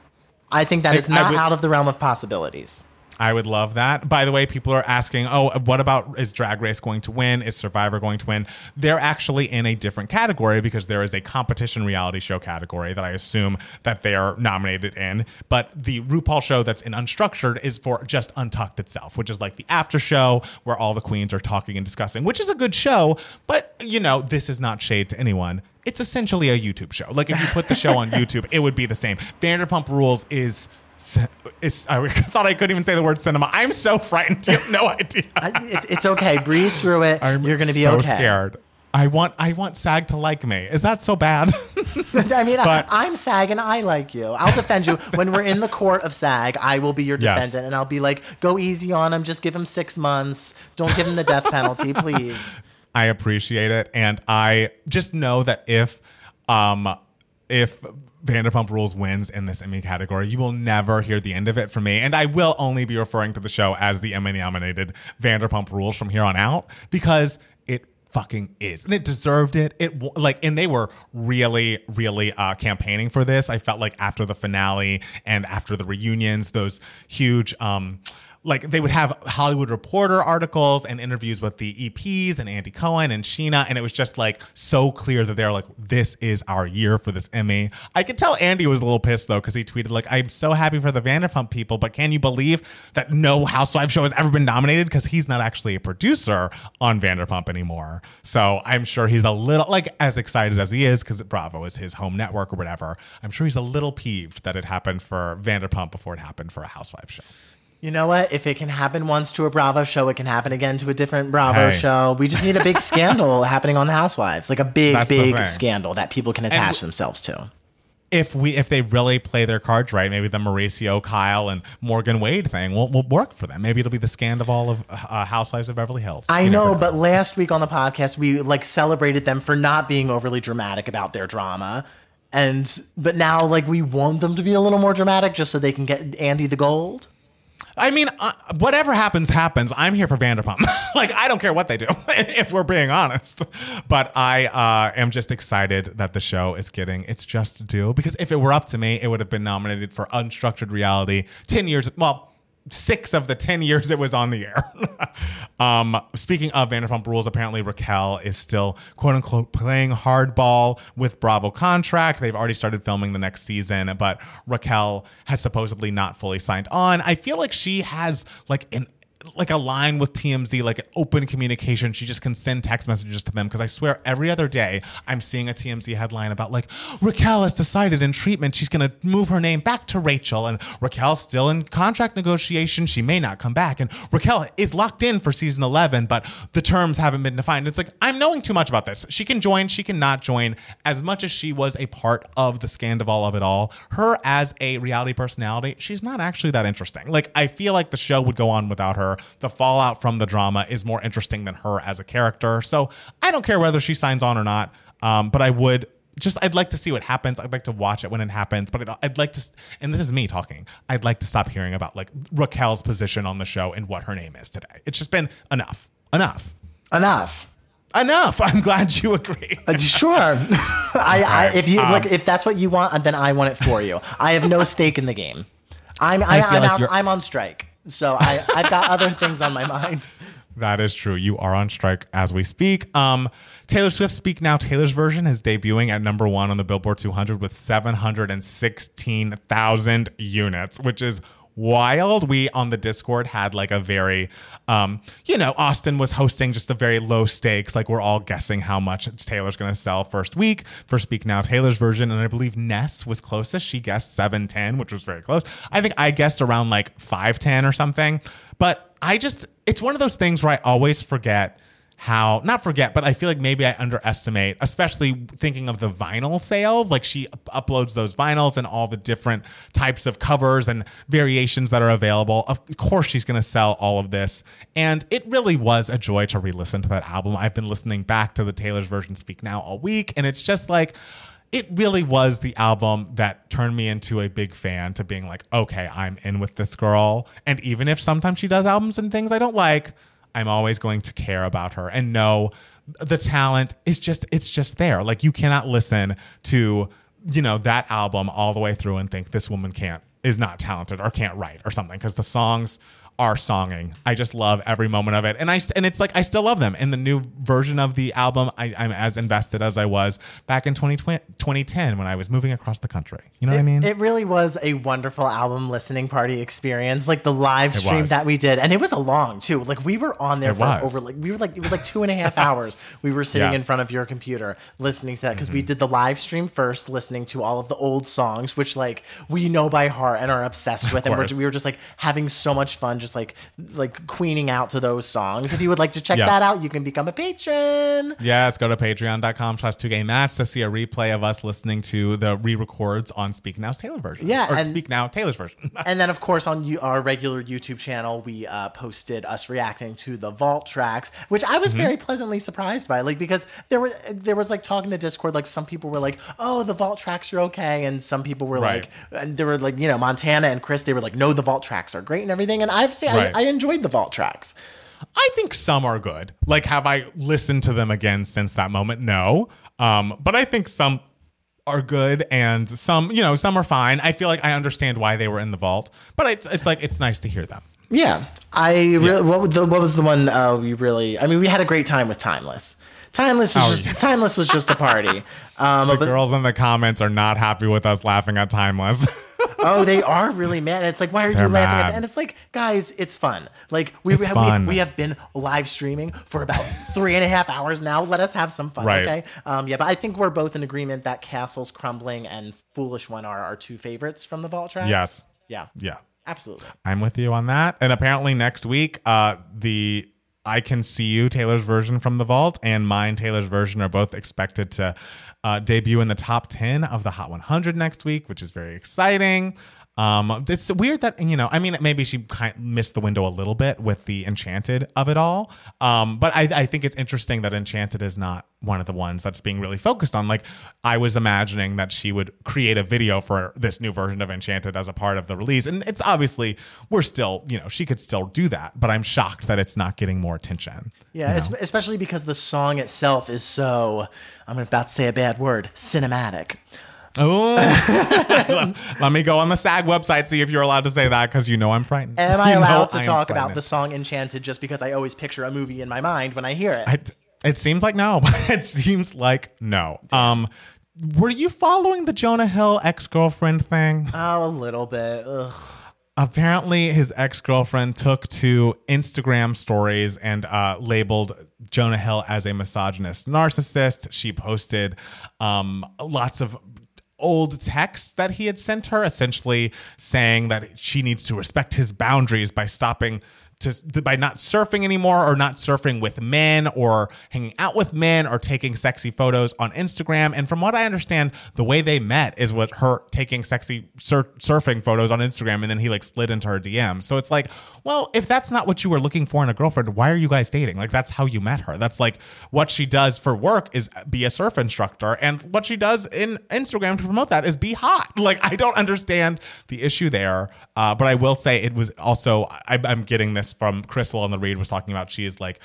I think that I- is not would- out of the realm of possibilities. I would love that. By the way, people are asking, oh, what about is Drag Race going to win? Is Survivor going to win? They're actually in a different category because there is a competition reality show category that I assume that they are nominated in. But the RuPaul show that's in Unstructured is for just Untucked itself, which is like the after show where all the queens are talking and discussing, which is a good show. But, you know, this is not shade to anyone it's essentially a YouTube show. Like if you put the show on YouTube, it would be the same. Vanderpump Rules is. Is, I thought I couldn't even say the word cinema. I'm so frightened. You have no idea. it's, it's okay. Breathe through it. I'm You're going to be so okay. scared. I want I want SAG to like me. Is that so bad? I mean, But- I, am SAG and I like you. I'll defend you when we're in the court of SAG. I will be your Yes. defendant, and I'll be like, "Go easy on him. Just give him six months. Don't give him the death penalty, please." I appreciate it, and I just know that if um if Vanderpump Rules wins in this Emmy category, you will never hear the end of it from me, and I will only be referring to the show as the Emmy nominated Vanderpump Rules from here on out because it fucking is and it deserved it. It like and they were really really uh campaigning for this. I felt like after the finale and after the reunions those huge um like they would have Hollywood Reporter articles and interviews with the EPs and Andy Cohen and Scheana, and it was just like so clear that they're like, "This is our year for this Emmy." I could tell Andy was a little pissed though because he tweeted like, "I'm so happy for the Vanderpump people, but can you believe that no Housewives show has ever been nominated because he's not actually a producer on Vanderpump anymore." So I'm sure he's a little like as excited as he is because Bravo is his home network or whatever. I'm sure he's a little peeved that it happened for Vanderpump before it happened for a Housewives show. You know what? If it can happen once to a Bravo show, it can happen again to a different Bravo Hey. show. We just need a big scandal happening on the Housewives, like a big, That's the big thing. scandal that people can attach themselves to. if we if they really play their cards right, maybe the Mauricio, Kyle, and Morgan Wade thing will, will work for them. Maybe it'll be the scandal of uh, Housewives of Beverly Hills. I You never know, but last week on the podcast, we like celebrated them for not being overly dramatic about their drama. And but now like we want them to be a little more dramatic just so they can get Andy the gold. I mean, uh, whatever happens, happens. I'm here for Vanderpump. like, I don't care what they do, if we're being honest. But I uh, am just excited that the show is getting its just due because if it were up to me, it would have been nominated for Unstructured Reality 10 years. Well, six of the 10 years it was on the air. um, speaking of Vanderpump Rules, apparently Raquel is still, quote unquote, playing hardball with Bravo contract. They've already started filming the next season, but Raquel has supposedly not fully signed on. I feel like she has like an like a line with TMZ, like open communication. She just can send text messages to them because I swear every other day I'm seeing a TMZ headline about like Raquel has decided in treatment she's going to move her name back to Rachel, and Raquel's still in contract negotiation. She may not come back, and Raquel is locked in for season 11, but the terms haven't been defined. It's like I'm knowing too much about this. She can join, she cannot join. As much as she was a part of the scandal of it all, her as a reality personality, she's not actually that interesting. Like I feel like the show would go on without her. The fallout from the drama is more interesting than her as a character. So I don't care whether she signs on or not. Um, but I would just I'd like to see what happens. I'd like to watch it when it happens. But I'd, I'd like to, and this is me talking. I'd like to stop hearing about like Raquel's position on the show and what her name is today. It's just been enough, enough, Enough. enough. I'm glad you agree. Uh, Sure. I, I if you Um, like if that's what you want, then I want it for you. I have no stake in the game. I'm I, I I'm, like out, I'm on strike, so I I've got other things on my mind. That is true. You are on strike as we speak. Um, Taylor Swift Speak Now Taylor's version is debuting at number one on the Billboard 200 with 716,000 units, which is wild. We on the Discord had like a very, um, you know, Austin was hosting just a very low stakes. Like we're all guessing how much Taylor's going to sell first week for Speak Now Taylor's version. And I believe Ness was closest. She guessed 710, which was very close. I think I guessed around like 510 or something. But I just, it's one of those things where I always forget how not forget but i feel like maybe i underestimate especially thinking of the vinyl sales. Like she up- uploads those vinyls and all the different types of covers and variations that are available. Of course she's going to sell all of this. And it really was a joy to re-listen to that album. I've been listening back to the taylor's version speak now all week and it's just like it really was the album that turned me into a big fan to being like, okay, I'm in with this girl. And even if sometimes she does albums and things I don't like, I'm always going to care about her and know the talent is just it's just there. Like you cannot listen to, you know, that album all the way through and think this woman can't is not talented or can't write or something because the songs are songing. I just love every moment of it, and I and it's like I still love them. And the new version of the album, I, I'm as invested as I was back in 2020, 2010 when I was moving across the country. You know what I mean? It really was a wonderful album listening party experience. Like the live stream that we did, and it was a long too. Like we were on there It for was. over like we were like it was like two and a half hours. We were sitting in Yes. Mm-hmm. front of your computer listening to that because we did the live stream first, listening to all of the old songs, which like we know by heart and are obsessed with, and we're, we were just like having so much fun, just like like queening out to those songs. If you would like to check Yeah. that out, you can become a patron. Yes, go to patreon.com slash 2 gay matts to see a replay of us listening to the re-records on Speak Now's Taylor version. Yeah, Or and- Speak Now Taylor's version. and then of course on you, our regular YouTube channel, we uh, posted us reacting to the Vault tracks, which I Mm-hmm. was very pleasantly surprised by, like because there were there was like talking to Discord, like some people were like, "Oh, the Vault tracks are okay," and some people were Right. like, and there were like you know Montana and Chris, they were like, "No, the Vault tracks are great and everything," and I've say Right. I, I enjoyed the Vault tracks. I think some are good. Like, have I listened to them again since that moment? No. Um, but I think some are good and some, you know, some are fine. I feel like I understand why they were in the vault, but it's, it's like, it's nice to hear them. Yeah, I really. What, was the, what was the one uh, we really? I mean, we had a great time with Timeless. Timeless was Oh, just yeah. Timeless was just a party. Um, The but girls in the comments are not happy with us laughing at Timeless. oh, they are really mad. It's like, why are They're you laughing mad. at? And it's like, guys, it's fun. Like we It's have, fun. We, we have been live streaming for about three and a half hours now. Let us have some fun, Right. okay? Um, yeah, but I think we're both in agreement that Castles Crumbling and Foolish One are our two favorites from the Vault tracks. yes. Yeah. Yeah. Absolutely. I'm with you on that. And apparently next week, uh, the I Can See You Taylor's version from the vault and mine Taylor's version are both expected to uh, debut in the top 10 of the Hot 100 next week, which is very exciting. Um, it's weird that you know. I mean, maybe she kind of missed the window a little bit with the Enchanted of it all. Um, but I, I think it's interesting that Enchanted is not one of the ones that's being really focused on. Like, I was imagining that she would create a video for this new version of Enchanted as a part of the release, and it's obviously we're still, you know, she could still do that. But I'm shocked that it's not getting more attention. Yeah, es- especially because the song itself is so, I'm about to say a bad word, cinematic. Oh, let me go on the SAG website see if you're allowed to say that because you know I'm frightened. Am I You allowed to I talk about the song Enchanted just because I always picture a movie in my mind when I hear it? It, it seems like no. it seems like no. Um, were you following the Jonah Hill ex girlfriend thing? oh, a little bit. Ugh. Apparently, his ex girlfriend took to Instagram stories and uh, labeled Jonah Hill as a misogynist narcissist. She posted um, lots of old texts that he had sent her, essentially saying that she needs to respect his boundaries by stopping to by not surfing anymore or not surfing with men or hanging out with men or taking sexy photos on Instagram. And from what I understand, the way they met is with her taking sexy sur- surfing photos on Instagram and then he like slid into her DM. So it's like, well, if that's not what you were looking for in a girlfriend, why are you guys dating? Like that's how you met her. That's like what she does for work is be a surf instructor and what she does in Instagram to promote that is be hot. Like I don't understand the issue there. Uh, but I will say it was also I, I'm getting this from Crissle on the read was talking about she is like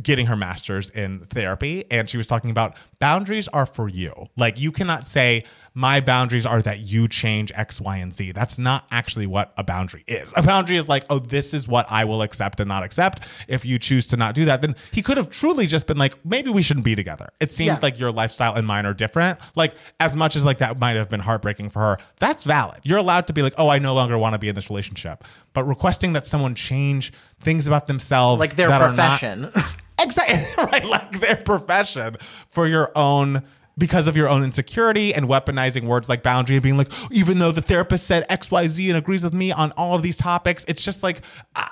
getting her master's in therapy and she was talking about boundaries are for you. Like you cannot say my boundaries are that you change x y and z. That's not actually what a boundary is. A boundary is like oh this is what i will accept and not accept. If you choose to not do that then he could have truly just been like maybe we shouldn't be together. It seems Yeah. like your lifestyle and mine are different. Like as much as like that might have been heartbreaking for her that's valid. You're allowed to be like oh i no longer want to be in this relationship but requesting that someone change things about themselves Like their not- profession. Exactly right, like their profession for your own because of your own insecurity and weaponizing words like boundary and being like, even though the therapist said X, Y, Z and agrees with me on all of these topics, it's just like, uh,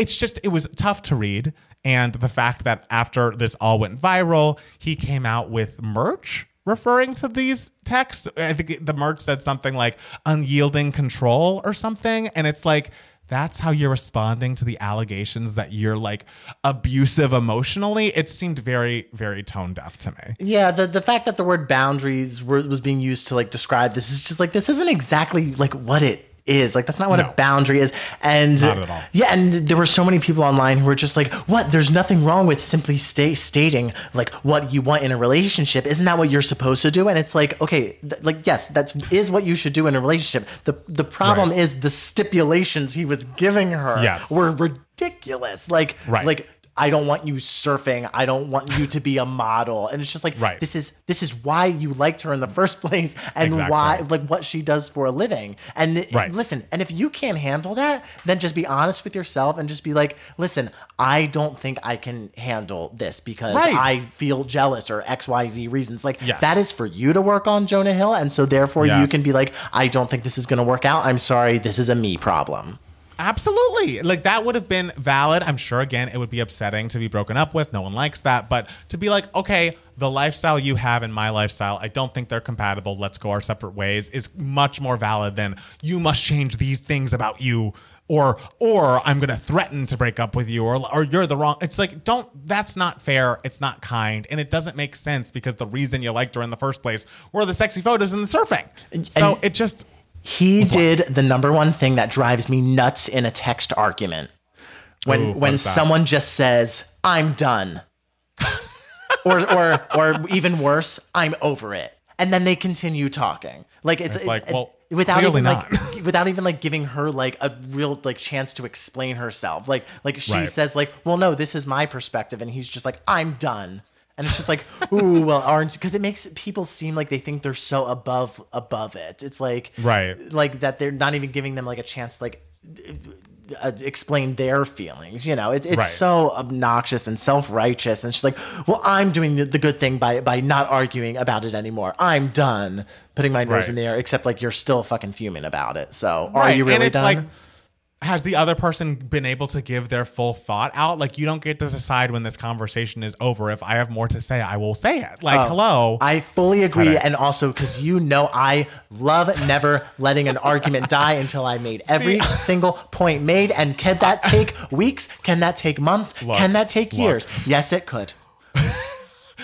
it's just, it was tough to read. And the fact that after this all went viral, he came out with merch referring to these texts. I think the merch said something like unyielding control or something. And it's like, that's how you're responding to the allegations that you're like abusive emotionally. It seemed very, very tone deaf to me. Yeah, the the fact that the word boundaries were, was being used to like describe this is just like this isn't exactly like what it is. Like that's not what No. a boundary is. And Not at all. yeah, and there were so many people online who were just like, "What? There's nothing wrong with simply stay stating like what you want in a relationship. Isn't that what you're supposed to do?" And it's like, okay, th- like yes, that's is what you should do in a relationship. The the problem Right. is the stipulations he was giving her Yes. were ridiculous. Like Right. like I don't want you surfing. I don't want you to be a model. And it's just like Right. this is this is why you liked her in the first place and Exactly. why like what she does for a living. And Right. listen, and if you can't handle that, then just be honest with yourself and just be like, listen, I don't think I can handle this because Right. I feel jealous or XYZ reasons. Like Yes. that is for you to work on, Jonah Hill. And so therefore you can be like, I don't think this is gonna work out. I'm sorry, this is a me problem. Absolutely. Like that would have been valid. I'm sure again it would be upsetting to be broken up with. No one likes that, but to be like, okay, the lifestyle you have and my lifestyle, I don't think they're compatible. Let's go our separate ways is much more valid than you must change these things about you or or I'm going to threaten to break up with you or or you're the wrong. It's like don't that's not fair. It's not kind and it doesn't make sense because the reason you liked her in the first place were the sexy photos and the surfing. So and- it just He did the number one thing that drives me nuts in a text argument. When Ooh, when is that? someone just says, "I'm done," or or or even worse, "I'm over it," and then they continue talking. Like it's, It's like, it- well, without clearly even not. like without even like giving her like a real like chance to explain herself. Like like she Right. says like, "Well, no, this is my perspective," and he's just like, "I'm done." And it's just like, ooh, well, aren't because it makes people seem like they think they're so above above it. It's like Right. like that they're not even giving them like a chance to like uh, explain their feelings you know it, it's Right. so obnoxious and self-righteous and she's like well i'm doing the, the good thing by by not arguing about it anymore i'm done putting my nose Right. in the air except like you're still fucking fuming about it so are Right, you and really it's done like, has the other person been able to give their full thought out? Like, you don't get to decide when this conversation is over. If I have more to say, I will say it. Like, oh, hello. Oh, I fully agree, and also because you know I love never letting an argument die until I made every See- single point made. And can that take weeks? Can that take months? Look, can that take look. years? Yes, it could.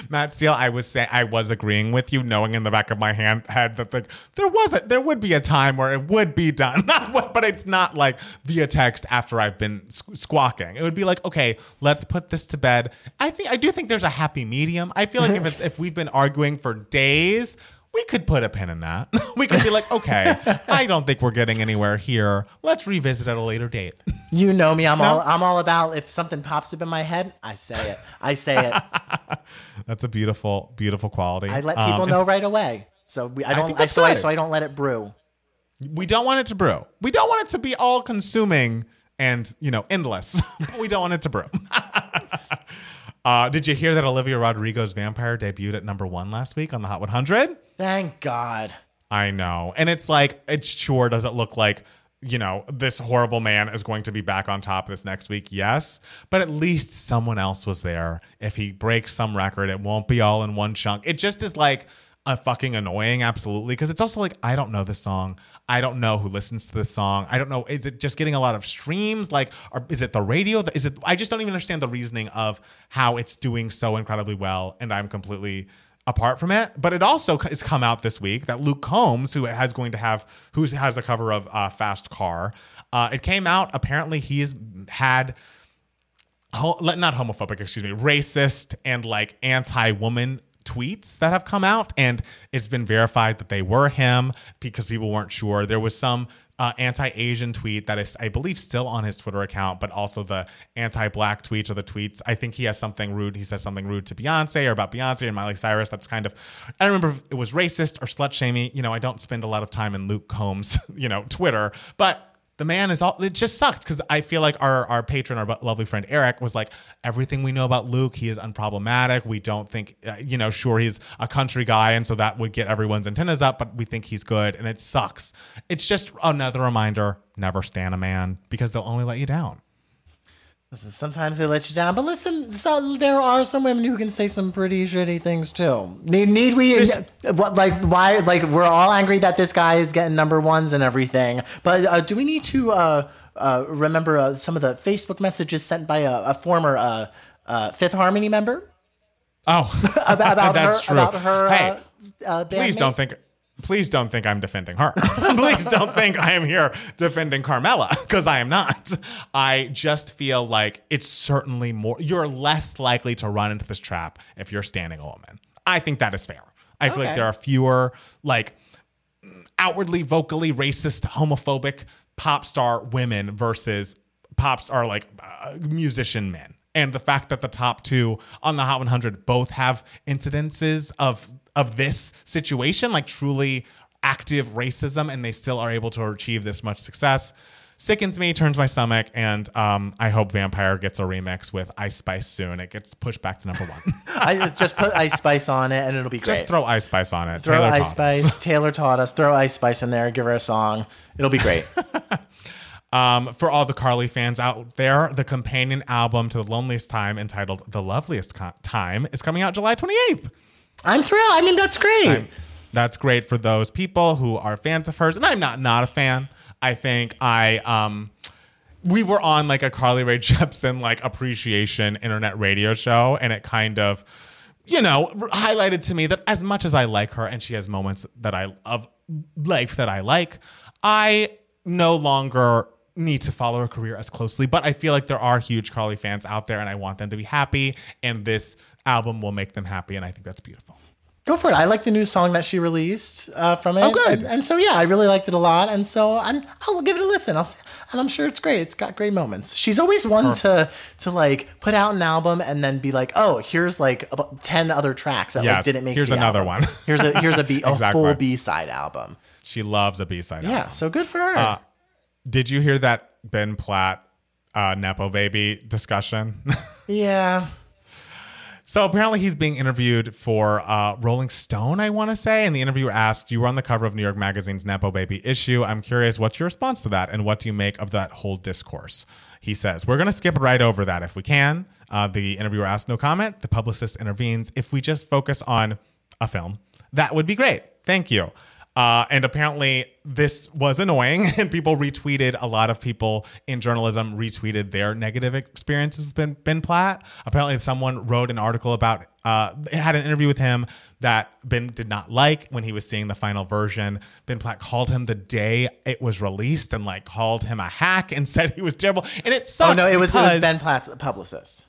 Matt Steele, I was saying, I was agreeing with you, knowing in the back of my hand head that like there was a, there would be a time where it would be done, but it's not like via text after I've been squawking. It would be like, okay, let's put this to bed. I think I do think there's a happy medium. I feel like mm-hmm. if it's, if we've been arguing for days. We could put a pin in that. we could be like, okay, I don't think we're getting anywhere here. Let's revisit at a later date. You know me. I'm No. all I'm all about. If something pops up in my head, I say it. I say it. That's a beautiful, beautiful quality. I let Um, people and know right away. So we, I don't. I, that's so I so I don't let it brew. we don't want it to brew. We don't want it to be all consuming and, you know, endless. but we don't want it to brew. Uh, did you hear that Olivia Rodrigo's Vampire debuted at number one last week on the Hot 100? Thank God. I know. And it's like, it sure doesn't look like, you know, this horrible man is going to be back on top this next week. Yes. But at least someone else was there. If he breaks some record, it won't be all in one chunk. It just is like a fucking annoying, absolutely. Because it's also like, I don't know this song. I don't know who listens to this song. I don't know. Is it just getting a lot of streams? Like, or is it the radio? Is it, I just don't even understand the reasoning of how it's doing so incredibly well. And I'm completely apart from it. But it also has come out this week that Luke Combs, who has going to have, who has a cover of uh, Fast Car, uh, it came out. Apparently, he's had not homophobic, excuse me, racist and like anti-woman tweets that have come out, and it's been verified that they were him because people weren't sure. There was some uh, anti-Asian tweet that is, I believe, still on his Twitter account, but also the anti-black tweets or the tweets. I think he has something rude. He says something rude to Beyonce or about Beyonce and Miley Cyrus. That's kind of, I remember it was racist or slut shaming. You know, I don't spend a lot of time in Luke Combs, you know, Twitter, but the man is all it just sucks because i feel like our our patron our lovely friend eric was like everything we know about luke he is unproblematic. We don't think uh, you know sure he's a country guy and so that would get everyone's antennas up but we think he's good and it sucks. It's just another reminder never stand a man because they'll only let you down sometimes they let you down, but listen, so there are some women who can say some pretty shitty things too. Need, need we? This- what like why? Like we're all angry that this guy is getting number ones and everything, but uh, do we need to uh, uh, remember uh, some of the Facebook messages sent by a, a former uh, uh, Fifth Harmony member oh about, about That's her true. about her? Hey, please bandmate? don't think please don't think I'm defending her. please don't think I am here defending Camila because I am not. I just feel like it's certainly more, you're less likely to run into this trap if you're standing a woman. I think that is fair. I feel like there are fewer, like, outwardly vocally racist, homophobic pop star women versus pop star like uh, musician men. And the fact that the top two on the Hot 100 both have incidences of of this situation, like truly active racism, and they still are able to achieve this much success, sickens me, turns my stomach, and um, I hope Vampire gets a remix with Ice Spice soon. It gets pushed back to number one. I just put Ice Spice on it and it'll be great. Just throw Ice Spice on it. throw Taylor Ice. Spice. Taylor taught us. Throw Ice Spice in there. Give her a song. It'll be great. Um, for all the Carly fans out there, the companion album to The Loneliest Time, entitled The Loveliest Co- Time, is coming out July 28th. I'm thrilled. I mean, that's great. That's great for those people who are fans of hers. And I'm not not a fan. I think I um we were on like a Carly Rae Jepsen like appreciation internet radio show and it kind of you know highlighted to me that as much as I like her and she has moments that I of life that I like, I no longer need to follow her career as closely, but I feel like there are huge Carly fans out there and I want them to be happy and this album will make them happy and I think that's beautiful. Go for it. I like the new song that she released uh, from it. Oh, good. And, and so yeah, I really liked it a lot. And so I'm I'll give it a listen. I'll and I'm sure it's great. It's got great moments. She's always one to to like put out an album and then be like, oh, here's like ten other tracks that like didn't make. It. Here's the another album. one. here's a here's a, B, a Exactly. full B side album. She loves a B-side album. Yeah, album. so good for her. Uh, Did you hear that Ben Platt uh, Nepo baby discussion? yeah. so apparently he's being interviewed for uh, Rolling Stone, I want to say. And the interviewer asked, You were on the cover of New York Magazine's Nepo baby issue. I'm curious, what's your response to that? And what do you make of that whole discourse? He says, We're going to skip right over that if we can. Uh, the interviewer asked no comment. The publicist intervenes. If we just focus on a film, that would be great. Thank you. Uh, and apparently, this was annoying, and people retweeted. A lot of people in journalism retweeted their negative experiences with Ben, ben Platt. Apparently, someone wrote an article about, uh, had an interview with him that Ben did not like when he was seeing the final version. Ben Platt called him the day it was released and like called him a hack and said he was terrible. And it sucks. Oh no, it was it was Ben Platt's publicist.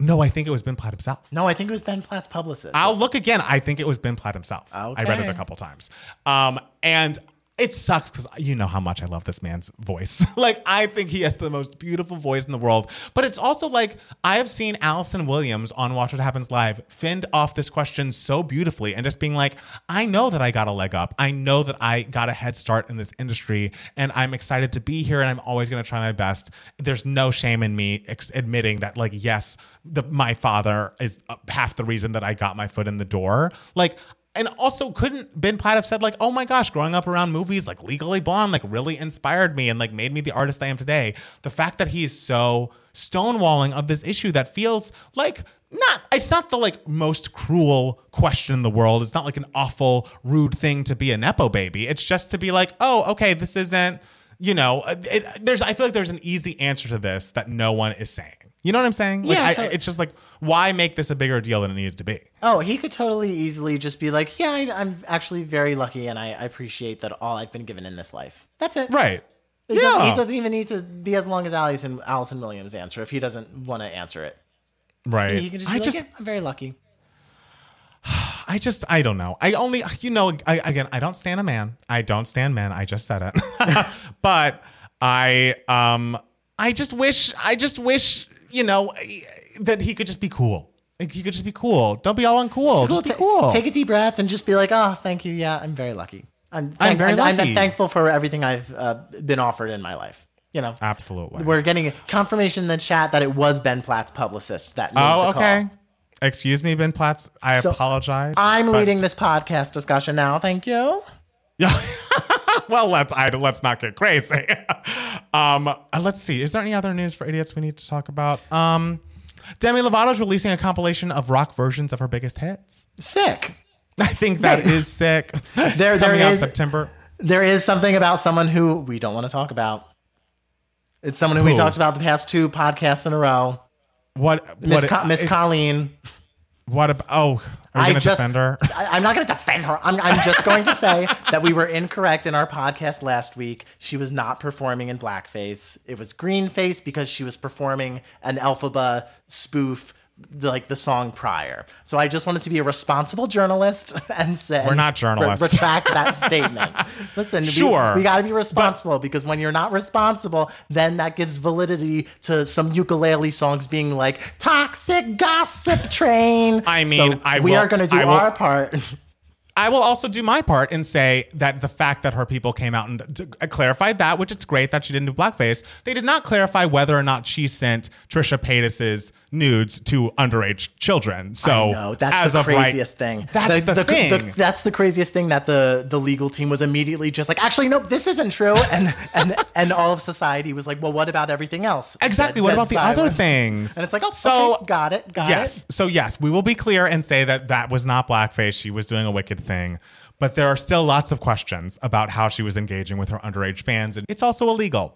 No, I think it was Ben Platt himself. No, I think it was Ben Platt's publicist. I'll look again. I think it was Ben Platt himself. Okay. I read it a couple times. Um, and it sucks because you know how much I love this man's voice. like, I think he has the most beautiful voice in the world. But it's also like I have seen Allison Williams on Watch What Happens Live fend off this question so beautifully and just being like, I know that I got a leg up. I know that I got a head start in this industry and I'm excited to be here and I'm always going to try my best. There's no shame in me ex- admitting that, like, yes, the, my father is uh, half the reason that I got my foot in the door. Like, and also, couldn't Ben Platt have said like, "Oh my gosh, growing up around movies like Legally Blonde like really inspired me and like made me the artist I am today." The fact that he is so stonewalling of this issue that feels like not it's not the like most cruel question in the world. It's not like an awful rude thing to be a nepo baby. It's just to be like, "Oh, okay, this isn't." You know, it, there's. I feel like there's an easy answer to this that no one is saying. You know what I'm saying? Like, Yeah, I, it's just like, why make this a bigger deal than it needed to be? Oh, he could totally easily just be like, "Yeah, I, I'm actually very lucky, and I, I appreciate that all I've been given in this life." That's it. Right. He, doesn't, Yeah. he doesn't even need to be as long as Allison Allison Williams' answer if he doesn't want to answer it. Right. He can just I like, just, "Yeah, I'm very lucky." I just, I don't know. I only, you know, I, again, I don't stand a man. I don't stand men. I just said it. but I, um, I just wish, I just wish, you know, that he could just be cool. Like he could just be cool. Don't be all uncool. Cool. Just be cool. Take a deep breath and just be like, "Oh, thank you. Yeah, I'm very lucky. I'm, I'm very I'm, lucky." thankful for everything I've uh, been offered in my life." You know, Absolutely. we're getting confirmation in the chat that it was Ben Platt's publicist that made oh, the call. okay. Excuse me, Ben Platts. I So, apologize. I'm but- leading this podcast discussion now. Thank you. Yeah. well, let's I, let's not get crazy. um, uh, let's see. Is there any other news for idiots we need to talk about? Um, Demi Lovato's releasing a compilation of rock versions of her biggest hits. Sick. I think that is sick. There- coming there out is- September. There is something about someone who we don't want to talk about. It's someone who we talked about the past two podcasts in a row. What? Miss what Co- Miss is- Colleen. What about? Oh, are you gonna just, defend her? I, am not going to defend her. I'm, I'm just going to say that we were incorrect in our podcast last week. She was not performing in blackface. It was greenface because she was performing an Elphaba spoof, like the song prior. So I just wanted to be a responsible journalist and say We're not journalists. retract that statement. Listen, we- Sure, we, got to be responsible because when you're not responsible, then that gives validity to some ukulele songs being like "Toxic Gossip Train." I mean, So I we will- are going to do will- our part. I will also do my part and say that the fact that her people came out and clarified that, which it's great that she didn't do blackface, they did not clarify whether or not she sent Trisha Paytas's nudes to underage children. So No, that's the of right- craziest thing. That's the, thing. that's the craziest thing that the the legal team was immediately just like, actually, nope, this isn't true, and and and all of society was like, well, what about everything else? exactly. Dead- what dead about the other things? And it's like, oh, so okay, got it, got yes. it. Yes. So yes, we will be clear and say that that was not blackface. She was doing a wicked thing. But there are still lots of questions about how she was engaging with her underage fans, and it's also illegal.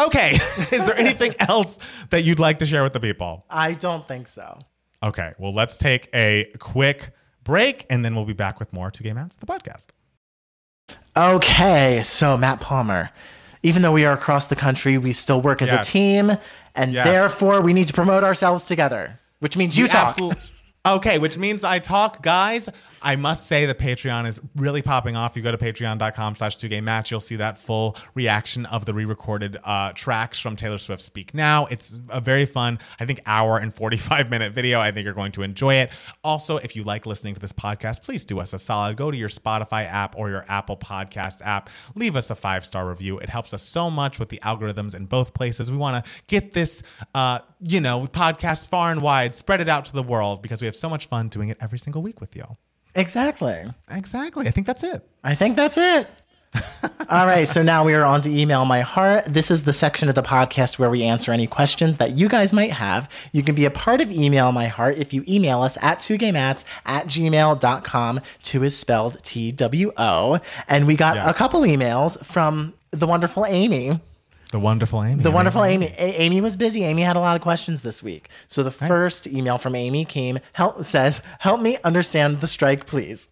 Okay, is there anything else that you'd like to share with the people? I don't think so. Okay, well, let's take a quick break, and then we'll be back with more Two Gay Matts, the podcast. Okay, so Matt Palmer, even though we are across the country, we still work as Yes. a team, and Yes. therefore we need to promote ourselves together, which means you We talk. Okay, which means I talk, guys. I must say that Patreon is really popping off. You go to patreon.com slash 2 gay matts. You'll see that full reaction of the re-recorded uh, tracks from Taylor Swift Speak Now. It's a very fun, I think, hour and 45 minute video. I think you're going to enjoy it. Also, if you like listening to this podcast, please do us a solid. Go to your Spotify app or your Apple Podcast app. Leave us a five-star review. It helps us so much with the algorithms in both places. We want to get this, uh, you know, podcast far and wide, spread it out to the world because we have so much fun doing it every single week with you. Exactly. Exactly. I think that's it. I think that's it. All right, so now we are on to email my heart. This is the section of the podcast where we answer any questions that you guys might have. You can be a part of email my heart if you email us at 2gaymats at gmail.com. Two is spelled T W O. And we got Yes. a couple emails from the wonderful Amy. The wonderful Amy. The wonderful Amy. A- Amy was busy. Amy had a lot of questions this week. So the first email from Amy came help says, "Help me understand the strike, please."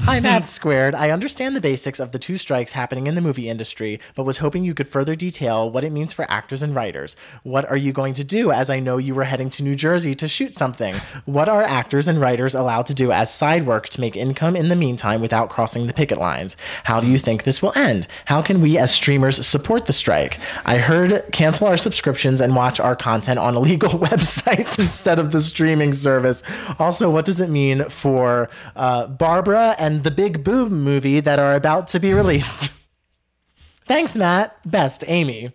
Hi, Matt Squared. I understand the basics of the two strikes happening in the movie industry, but was hoping you could further detail what it means for actors and writers. What are you going to do? As I know you were heading to New Jersey to shoot something. What are actors and writers allowed to do as side work to make income in the meantime without crossing the picket lines? How do you think this will end? How can we as streamers support the strike? I heard cancel our subscriptions and watch our content on illegal websites instead of the streaming service. Also, what does it mean for uh, Barbie and the Big Boom movie that are about to be released? Thanks, Matt. Best, Amy.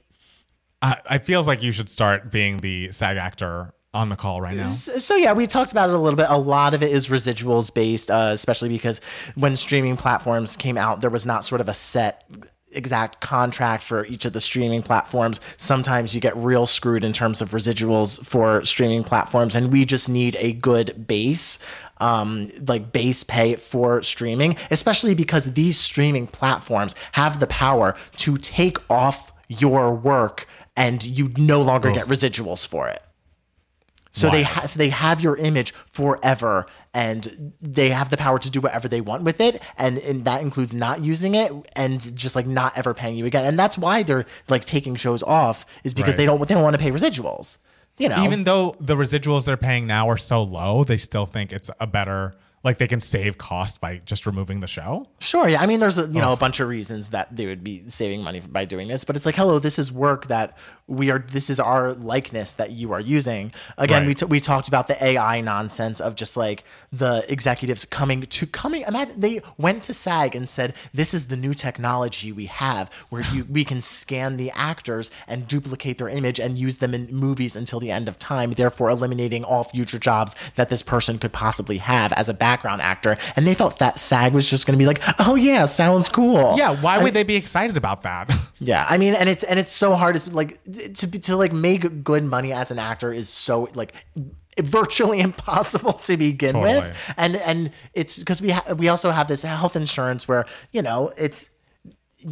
I, I feels like you should start being the SAG actor on the call right now. So yeah, we talked about it a little bit. A lot of it is residuals based, uh, especially because when streaming platforms came out, there was not sort of a set exact contract for each of the streaming platforms. Sometimes you get real screwed in terms of residuals for streaming platforms, and we just need a good base. Um, like base pay for streaming, especially because these streaming platforms have the power to take off your work and you no longer get residuals for it. So they ha- so they have your image forever, and they have the power to do whatever they want with it, and, and that includes not using it and just like not ever paying you again. And that's why they're like taking shows off is because Right. they don't they don't want to pay residuals. You know, Even though the residuals they're paying now are so low, they still think it's a better, like they can save cost by just removing the show. Sure. Yeah. I mean, there's a, you know a bunch of reasons that they would be saving money by doing this, but it's like, hello, this is work that we are. This is our likeness that you are using. Again, we t- we talked about the AI nonsense of just like the executives coming to coming. Imagine they went to SAG and said, "This is the new technology we have, where you we can scan the actors and duplicate their image and use them in movies until the end of time, therefore eliminating all future jobs that this person could possibly have as a background actor." And they thought that SAG was just going to be like, "Oh yeah, sounds cool." Yeah, why would they be excited about that? Yeah, I mean, and it's and it's so hard. It's like to be- to like make good money as an actor is so like virtually impossible to begin Totally. with. And and it's because we ha- we also have this health insurance where you know it's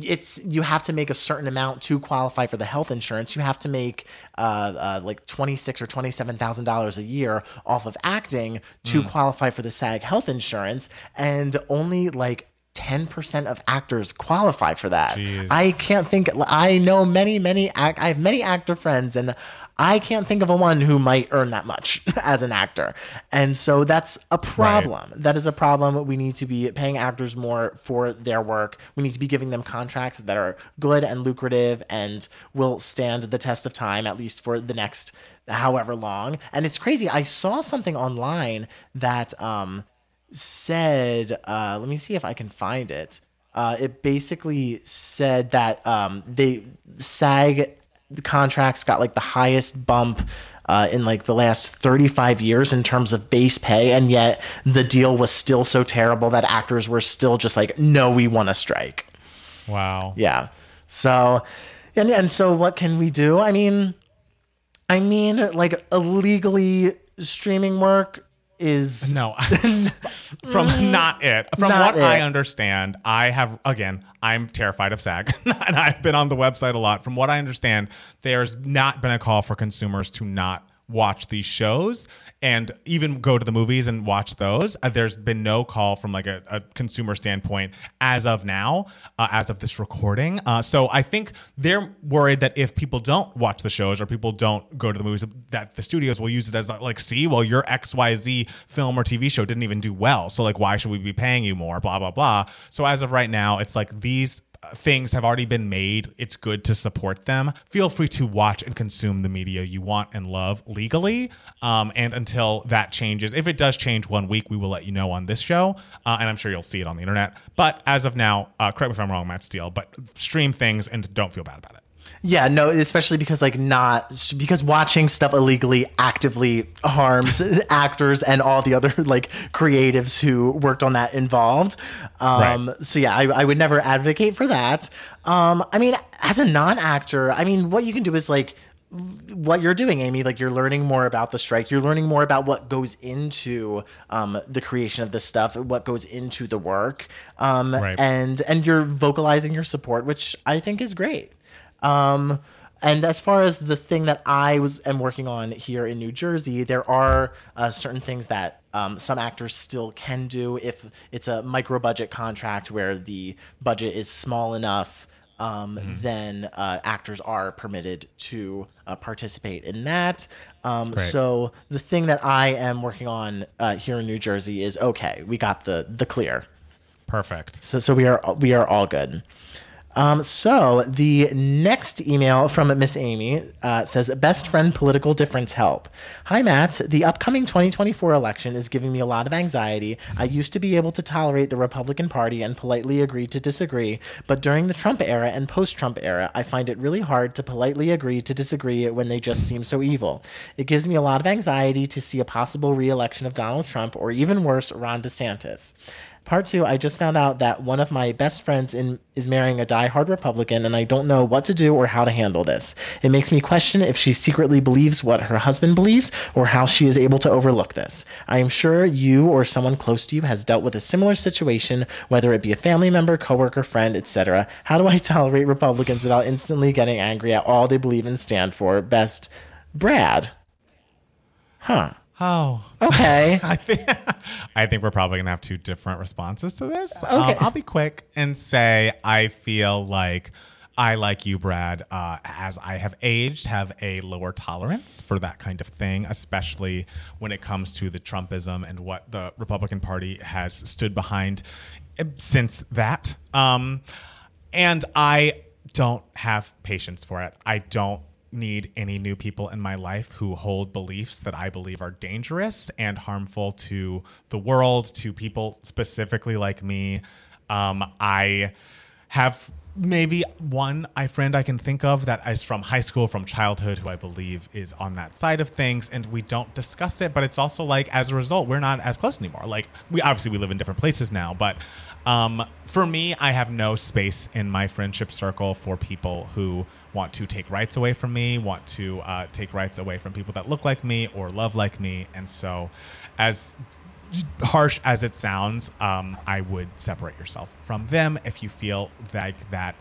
it's you have to make a certain amount to qualify for the health insurance. You have to make uh, uh, like twenty six or twenty seven thousand dollars a year off of acting to Mm. qualify for the SAG health insurance, and only like. 10% of actors qualify for that. Jeez. I can't think I know many many act I have many actor friends and I can't think of a one who might earn that much as an actor. And so that's a problem. That is a problem. We need to be paying actors more for their work. We need to be giving them contracts that are good and lucrative and will stand the test of time, at least for the next however long. And it's crazy. I saw something online that um, said, uh, let me see if I can find it. Uh, it basically said that um, they SAG contracts got like the highest bump uh, in like the last 35 years in terms of base pay, and yet the deal was still so terrible that actors were still just like, no, we want to strike. Wow. Yeah. So, and and so what can we do? I mean, I mean, like illegally streaming work is No, from mm. not it. From Not what I understand, I have again. I'm terrified of SAG, and I've been on the website a lot. From what I understand, there's not been a call for consumers to not watch these shows and even go to the movies and watch those. Uh, there's been no call from like a, a consumer standpoint as of now, uh, as of this recording. Uh, so I think they're worried that if people don't watch the shows or people don't go to the movies, that the studios will use it as like, see, well, your XYZ film or TV show didn't even do well. So like, why should we be paying you more? Blah, blah, blah. So as of right now, it's like these things have already been made. It's good to support them. Feel free to watch and consume the media you want and love legally. Um, and until that changes, if it does change one week, we will let you know on this show. Uh, and I'm sure you'll see it on the internet. But as of now, uh, correct me if I'm wrong, Matt Steele, but stream things and don't feel bad about it. Yeah, no, especially because like not because watching stuff illegally actively harms actors and all the other like creatives who worked on that involved. Um, Right. So yeah, I, I would never advocate for that. Um, I mean, as a non-actor, I mean, what you can do is like what you're doing, Amy. Like you're learning more about the strike. You're learning more about what goes into um, the creation of this stuff, what goes into the work, um, Right. and and you're vocalizing your support, which I think is great. Um, and as far as the thing that I was am working on here in New Jersey, there are uh, certain things that um, some actors still can do if it's a micro budget contract where the budget is small enough. Um, Then uh, actors are permitted to uh, participate in that. Um, so the thing that I am working on uh, here in New Jersey is okay. We got the the clear. Perfect. So, so we are we are all good. Um, so the next email from Miss Amy uh, says, "Best friend political difference help." Hi, Matt. The upcoming 2024 election is giving me a lot of anxiety. I used to be able to tolerate the Republican Party and politely agree to disagree, but during the Trump era and post-Trump era, I find it really hard to politely agree to disagree when they just seem so evil. It gives me a lot of anxiety to see a possible re-election of Donald Trump or even worse, Ron DeSantis. Part two, I just found out that one of my best friends in, is marrying a die-hard Republican, and I don't know what to do or how to handle this. It makes me question if she secretly believes what her husband believes or how she is able to overlook this. I am sure you or someone close to you has dealt with a similar situation, whether it be a family member, coworker, friend, etc. How do I tolerate Republicans without instantly getting angry at all they believe and stand for? Best, Brad. Huh. Oh, Okay. I think I think we're probably gonna have two different responses to this. Um, Okay. I'll be quick and say I feel like I like you, Brad. Uh, as I have aged, have a lower tolerance for that kind of thing, especially when it comes to the Trumpism and what the Republican Party has stood behind eh, since that. Um, and I don't have patience for it. I don't need any new people in my life who hold beliefs that I believe are dangerous and harmful to the world, to people specifically like me. Um, I have maybe one I friend I can think of that is from high school, from childhood, who I believe is on that side of things, and we don't discuss it. But it's also like as a result, we're not as close anymore. Like we obviously we live in different places now, but um, for me, I have no space in my friendship circle for people who want to take rights away from me, want to uh, take rights away from people that look like me or love like me, and so as harsh as it sounds, um, I would separate yourself from them if you feel like that.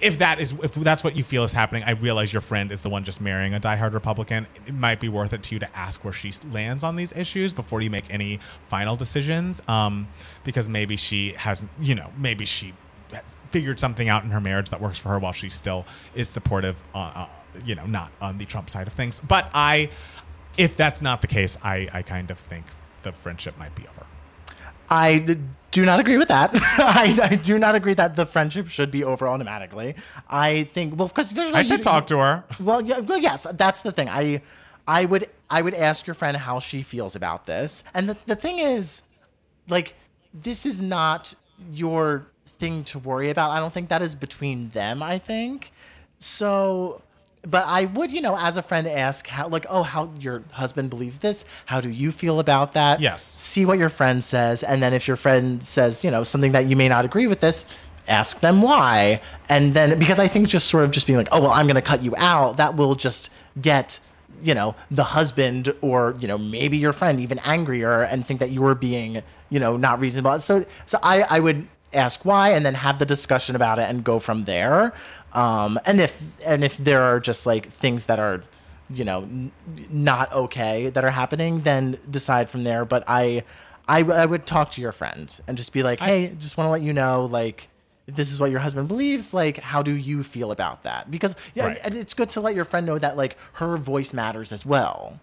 If that is if that's what you feel is happening, I realize your friend is the one just marrying a diehard Republican. It might be worth it to you to ask where she lands on these issues before you make any final decisions, um, because maybe she hasn't, you know, maybe she figured something out in her marriage that works for her while she still is supportive, uh, uh, you know, not on the Trump side of things. But I, if that's not the case, I, I kind of think the friendship might be over. I do not agree with that. I, I do not agree that the friendship should be over automatically. I think well of because visually, I said talk to her. Well, yeah, well, yes, that's the thing. I, I would, I would ask your friend how she feels about this. And the, the thing is, like, this is not your thing to worry about. I don't think that is between them. I think so. But I would, you know, as a friend, ask how, like, oh, how your husband believes this. How do you feel about that? Yes. See what your friend says, and then if your friend says, you know, something that you may not agree with this, ask them why. And then because I think just sort of just being like, oh well, I'm going to cut you out, that will just get you know the husband or you know maybe your friend even angrier and think that you're being you know not reasonable. So so I I would ask why and then have the discussion about it and go from there. Um, and if and if there are just like things that are you know n- not okay that are happening, then decide from there. But I. I, I would talk to your friend and just be like, hey, just want to let you know, like, this is what your husband believes, like, how do you feel about that? Because yeah, Right. it's good to let your friend know that like her voice matters as well,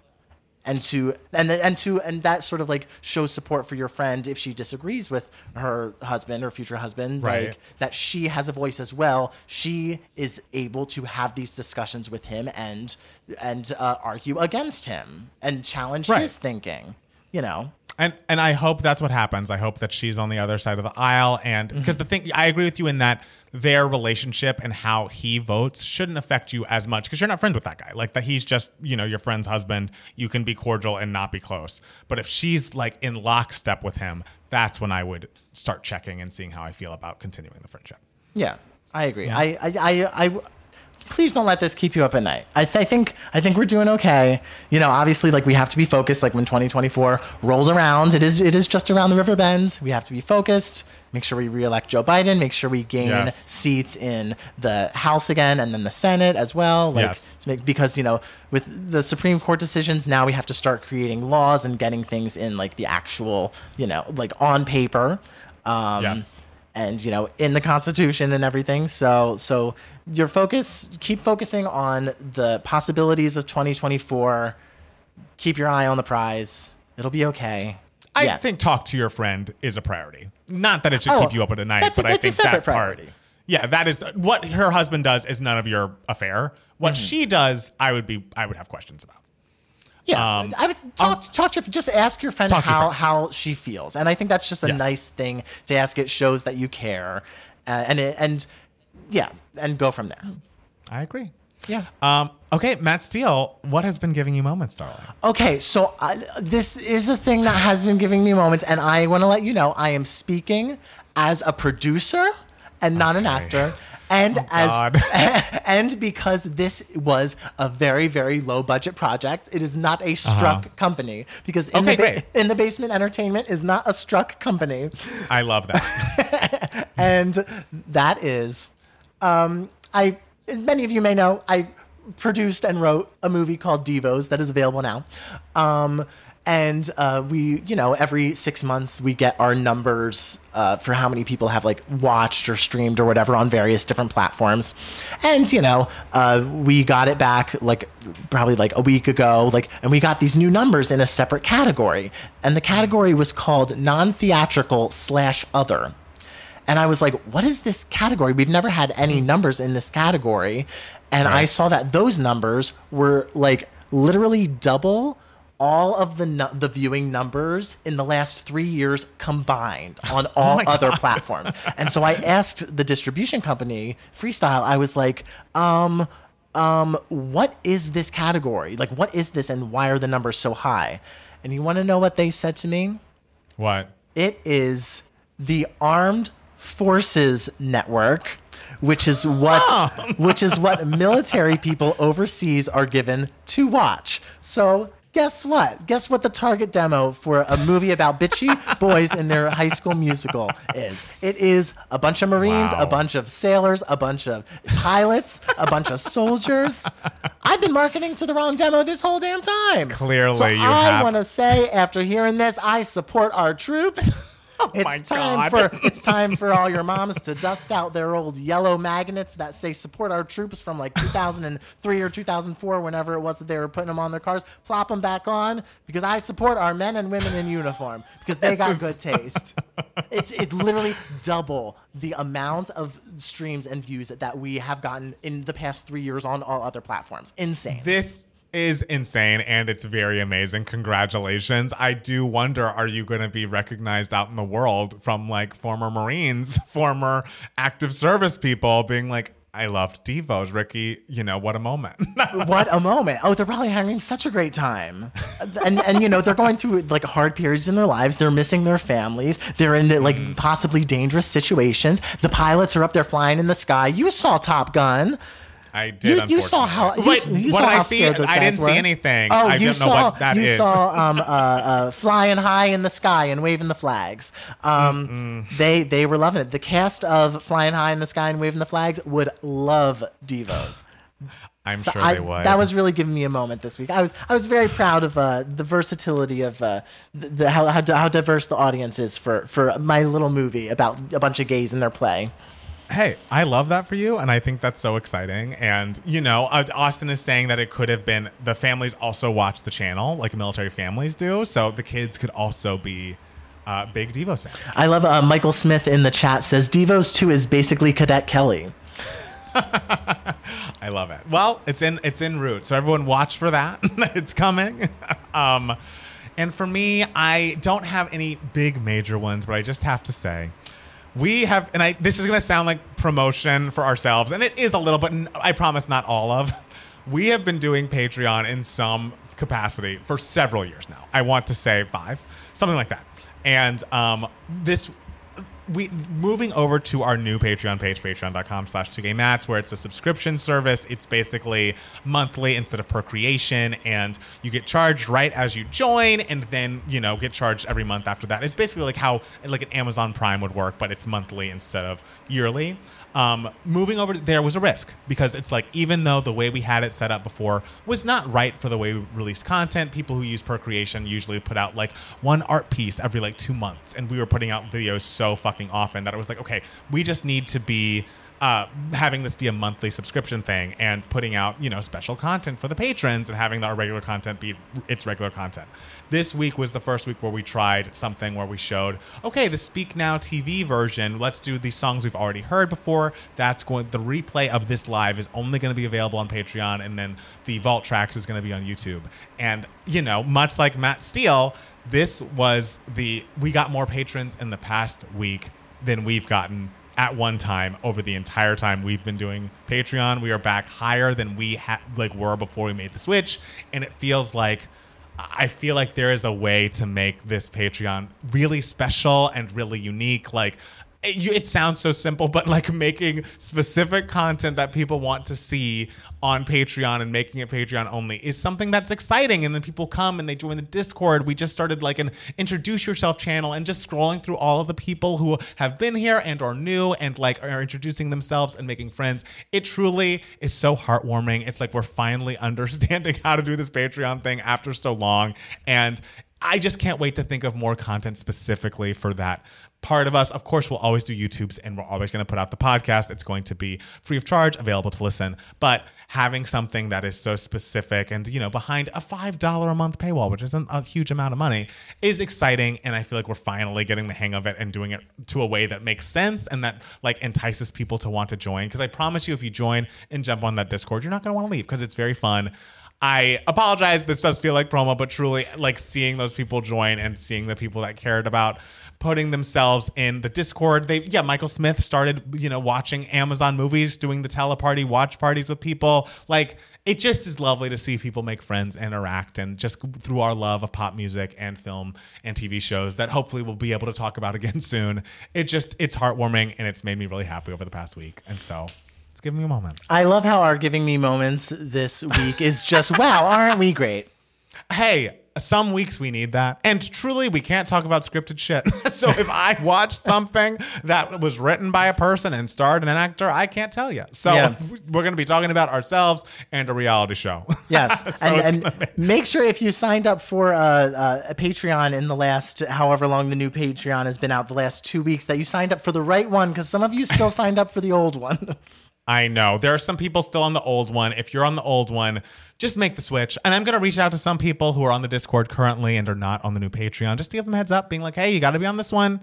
and to and and to and that sort of like shows support for your friend if she disagrees with her husband or future husband, Right. like that she has a voice as well. She is able to have these discussions with him and and uh, argue against him and challenge Right. his thinking. You know. And and I hope that's what happens. I hope that she's on the other side of the aisle. And mm-hmm. because the thing, I agree with you in that their relationship and how he votes shouldn't affect you as much because you're not friends with that guy. Like that, he's just you know your friend's husband. You can be cordial and not be close. But if she's like in lockstep with him, that's when I would start checking and seeing how I feel about continuing the friendship. Yeah, I agree. I, I, I, I, please don't let this keep you up at night. I, th- I think, I think we're doing okay. You know, obviously, like we have to be focused. Like when 2024 rolls around, it is, it is just around the river bend. We have to be focused. Make sure we reelect Joe Biden. Make sure we gain Yes. seats in the House again, and then the Senate as well. Like, Yes. to make- because you know, with the Supreme Court decisions, now we have to start creating laws and getting things in like the actual, you know, like on paper. Um, Yes. and you know in the constitution and everything so so your focus keep focusing on the possibilities of 2024 keep your eye on the prize it'll be okay I Yeah. think talk to your friend is a priority. Not that it should Oh, keep you up at night, a- but I that's a think that part. priority. Yeah, that is what her husband does is none of your affair. What Mm-hmm. she does, I would be I would have questions about. yeah Um, i was talk, talk to your, just ask your friend to your how friend. how she feels and i think that's just a Yes. nice thing to ask it shows that you care uh, and it, and yeah and go from there I agree. yeah Um, okay, Matt Steele, what has been giving you moments, darling? Okay, so uh, this is a thing that has been giving me moments, and I want to let you know I am speaking as a producer and not an actor. And as and because this was a very very low budget project, it is not a struck company because in Uh-huh. Okay, the ba- great. in the basement entertainment is not a struck company, I love that. and that is um, I many of you may know I produced and wrote a movie called Divos that is available now. Um, and uh, we, you know, every six months we get our numbers uh, for how many people have like watched or streamed or whatever on various different platforms. And you know, uh, we got it back like probably like a week ago, like, and we got these new numbers in a separate category, and the category was called non-theatrical slash other. And I was like, what is this category? We've never had any numbers in this category. And I saw that those numbers were like literally double all of the nu- the viewing numbers in the last three years combined on all my other God. platforms. And so I asked the distribution company, Freestyle, I was like, um, um, what is this category? Like, what is this and why are the numbers so high? And you want to know what they said to me? what? It is the Armed Forces Network, which is what oh. which is what military people overseas are given to watch. So guess what? Guess what the target demo for a movie about bitchy boys in their high school musical is? It is a bunch of Marines, Wow. a bunch of sailors, a bunch of pilots, a bunch of soldiers. I've been marketing to the wrong demo this whole damn time. Clearly, so you I have- want to say, after hearing this, I support our troops. Oh it's Oh my time God. for it's time for all your moms to dust out their old yellow magnets that say support our troops from like 2003 or 2004 whenever it was that they were putting them on their cars. Plop them back on because I support our men and women in uniform because they got good taste. It's it's literally double the amount of streams and views that, that we have gotten in the past 3 years on all other platforms. Insane. This is insane and it's very amazing. Congratulations. I do wonder are you going to be recognized out in the world from like former Marines, former active service people being like, I loved Divos, Ricky. You know, what a moment. what a moment. Oh, they're probably having such a great time. And and you know, they're going through like hard periods in their lives. They're missing their families. They're in like mm. possibly dangerous situations. The pilots are up there flying in the sky. You saw Top Gun. I did. You, you saw how you, Wait, you what saw did I see? I didn't see anything. Oh, I you don't saw, know what that you is. saw um, uh, uh, flying high in the sky and waving the flags. Um, they they were loving it. The cast of Flying High in the Sky and Waving the Flags would love Divos. I'm So sure I- they would. That was really giving me a moment this week. I was I was very proud of uh, the versatility of uh, the, the how, how how diverse the audience is for for my little movie about a bunch of gays in their play. Hey, I love that for you, and I think that's so exciting. And you know, uh, Austin is saying that it could have been the families also watch the channel, like military families do, so the kids could also be uh, big Devo fans. I love uh, Michael Smith in the chat says Divos two is basically Cadet Kelly. I love it. Well, it's in it's in route, so everyone watch for that. it's coming. um, and for me, I don't have any big major ones, but I just have to say. We have, and I. This is to sound like promotion for ourselves, and it is a little, but I promise not all of. We have been doing Patreon in some capacity for several years now. I want to say five, something like that. And um, this we moving over to our new patreon page patreon.com slash 2 mats where it's a subscription service. It's basically monthly instead of per creation and you get charged right as you join and then you know get charged every month after that. It's basically like how like an amazon prime would work but it's monthly instead of yearly um, moving over there was a risk because it's like even though the way we had it set up before was not right for the way we release content people who use per creation usually put out like one art piece every like two months. And we were putting out videos so fucking often that it was like okay we just need to be uh, having this be a monthly subscription thing and putting out you know special content for the patrons and having our regular content be its regular content. This week was the first week where we tried something where we showed okay the speak now tv version let's do these songs we've already heard before. That's going the replay of this live is only going to be available on patreon and then the vault tracks is going to be on youtube. And you know much like matt steele this was the we got more patrons in the past week than we've gotten at one time over the entire time we've been doing Patreon. We are back higher than we ha- like were before we made the switch, and it feels like I feel like there is a way to make this Patreon really special and really unique. Like it, it sounds so simple, but like making specific content that people want to see on Patreon and making it Patreon only is something that's exciting. And then people come and they join the Discord. We just started like an introduce yourself channel and just scrolling through all of the people who have been here and are new and like are introducing themselves and making friends. It truly is so heartwarming. It's like we're finally understanding how to do this Patreon thing after so long. And I just can't wait to think of more content specifically for that part of us. Of course, we'll always do YouTubes and we're always going to put out the podcast. It's going to be free of charge, available to listen. But having something that is so specific and, you know, behind a $5 a month paywall, which isn't a huge amount of money, is exciting. And I feel like we're finally getting the hang of it and doing it to a way that makes sense and that like entices people to want to join. Because I promise you, if you join and jump on that Discord, you're not going to want to leave because it's very fun. I apologize. This does feel like promo, but truly, like seeing those people join and seeing the people that cared about putting themselves in the Discord. They, yeah, Michael Smith started, you know, watching Amazon movies, doing the teleparty watch parties with people. Like, it just is lovely to see people make friends, interact, and just through our love of pop music and film and TV shows that hopefully we'll be able to talk about again soon. It just, it's heartwarming and it's made me really happy over the past week. And so, giving me a moment. I love how our giving me moments this week is just wow, aren't we great? Hey, some weeks we need that. And truly, we can't talk about scripted shit. so if I watch something that was written by a person and starred an actor, I can't tell you. So Yeah. we're going to be talking about ourselves and a reality show. Yes, So and, and make sure if you signed up for uh, uh, a Patreon in the last, however long the new Patreon has been out, the last two weeks, that you signed up for the right one because some of you still signed up for the old one. I know. There are some people still on the old one. If you're on the old one, just make the switch. And I'm going to reach out to some people who are on the Discord currently and are not on the new Patreon just to give them a heads up, being like, hey, you got to be on this one.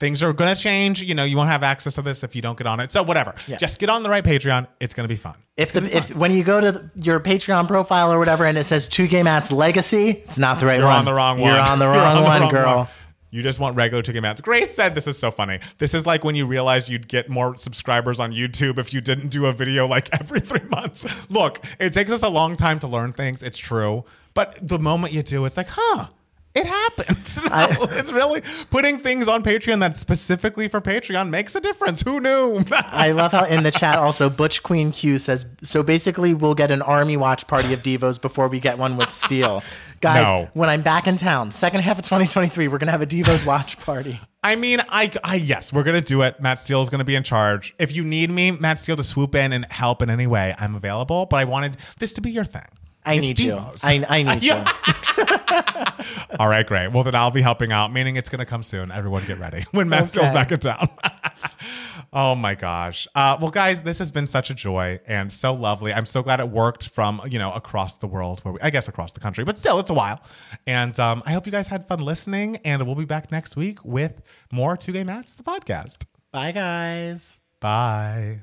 Things are going to change. You know, you won't have access to this if you don't get on it. So, whatever. Just get on the right Patreon. It's going to be fun. If the if when you go to the- your Patreon profile or whatever and it says Two Gay Matts Legacy, it's not the right one. You're on the wrong one. You're on the wrong on the one, wrong girl. one. You just want regular ticket amounts. Grace said this is so funny. This is like when you realize you'd get more subscribers on YouTube if you didn't do a video like every three months. Look, it takes us a long time to learn things. It's true. But the moment you do, it's like, huh, it happened. No, it's really putting things on Patreon that's specifically for Patreon makes a difference. Who knew? I love how in the chat also Butch Queen Q says so basically we'll get an army watch party of Divos before we get one with Steele. Guys, No. when I'm back in town, second half of 2023, we're gonna have a Divos watch party. I mean, I, I yes, we're gonna do it. Matt Steele is gonna be in charge. If you need me, Matt Steele, to swoop in and help in any way, I'm available. But I wanted this to be your thing. I It's need you. I, I need you. All right, great. Well, then I'll be helping out, meaning it's gonna come soon. Everyone, get ready when Matt Steele's back in town. Oh my gosh. Uh, well, guys, this has been such a joy and so lovely. I'm so glad it worked from you know across the world, where we, I guess across the country, but still, it's a while. And um, I hope you guys had fun listening. And we'll be back next week with more Two Gay Matts, the podcast. Bye guys. Bye.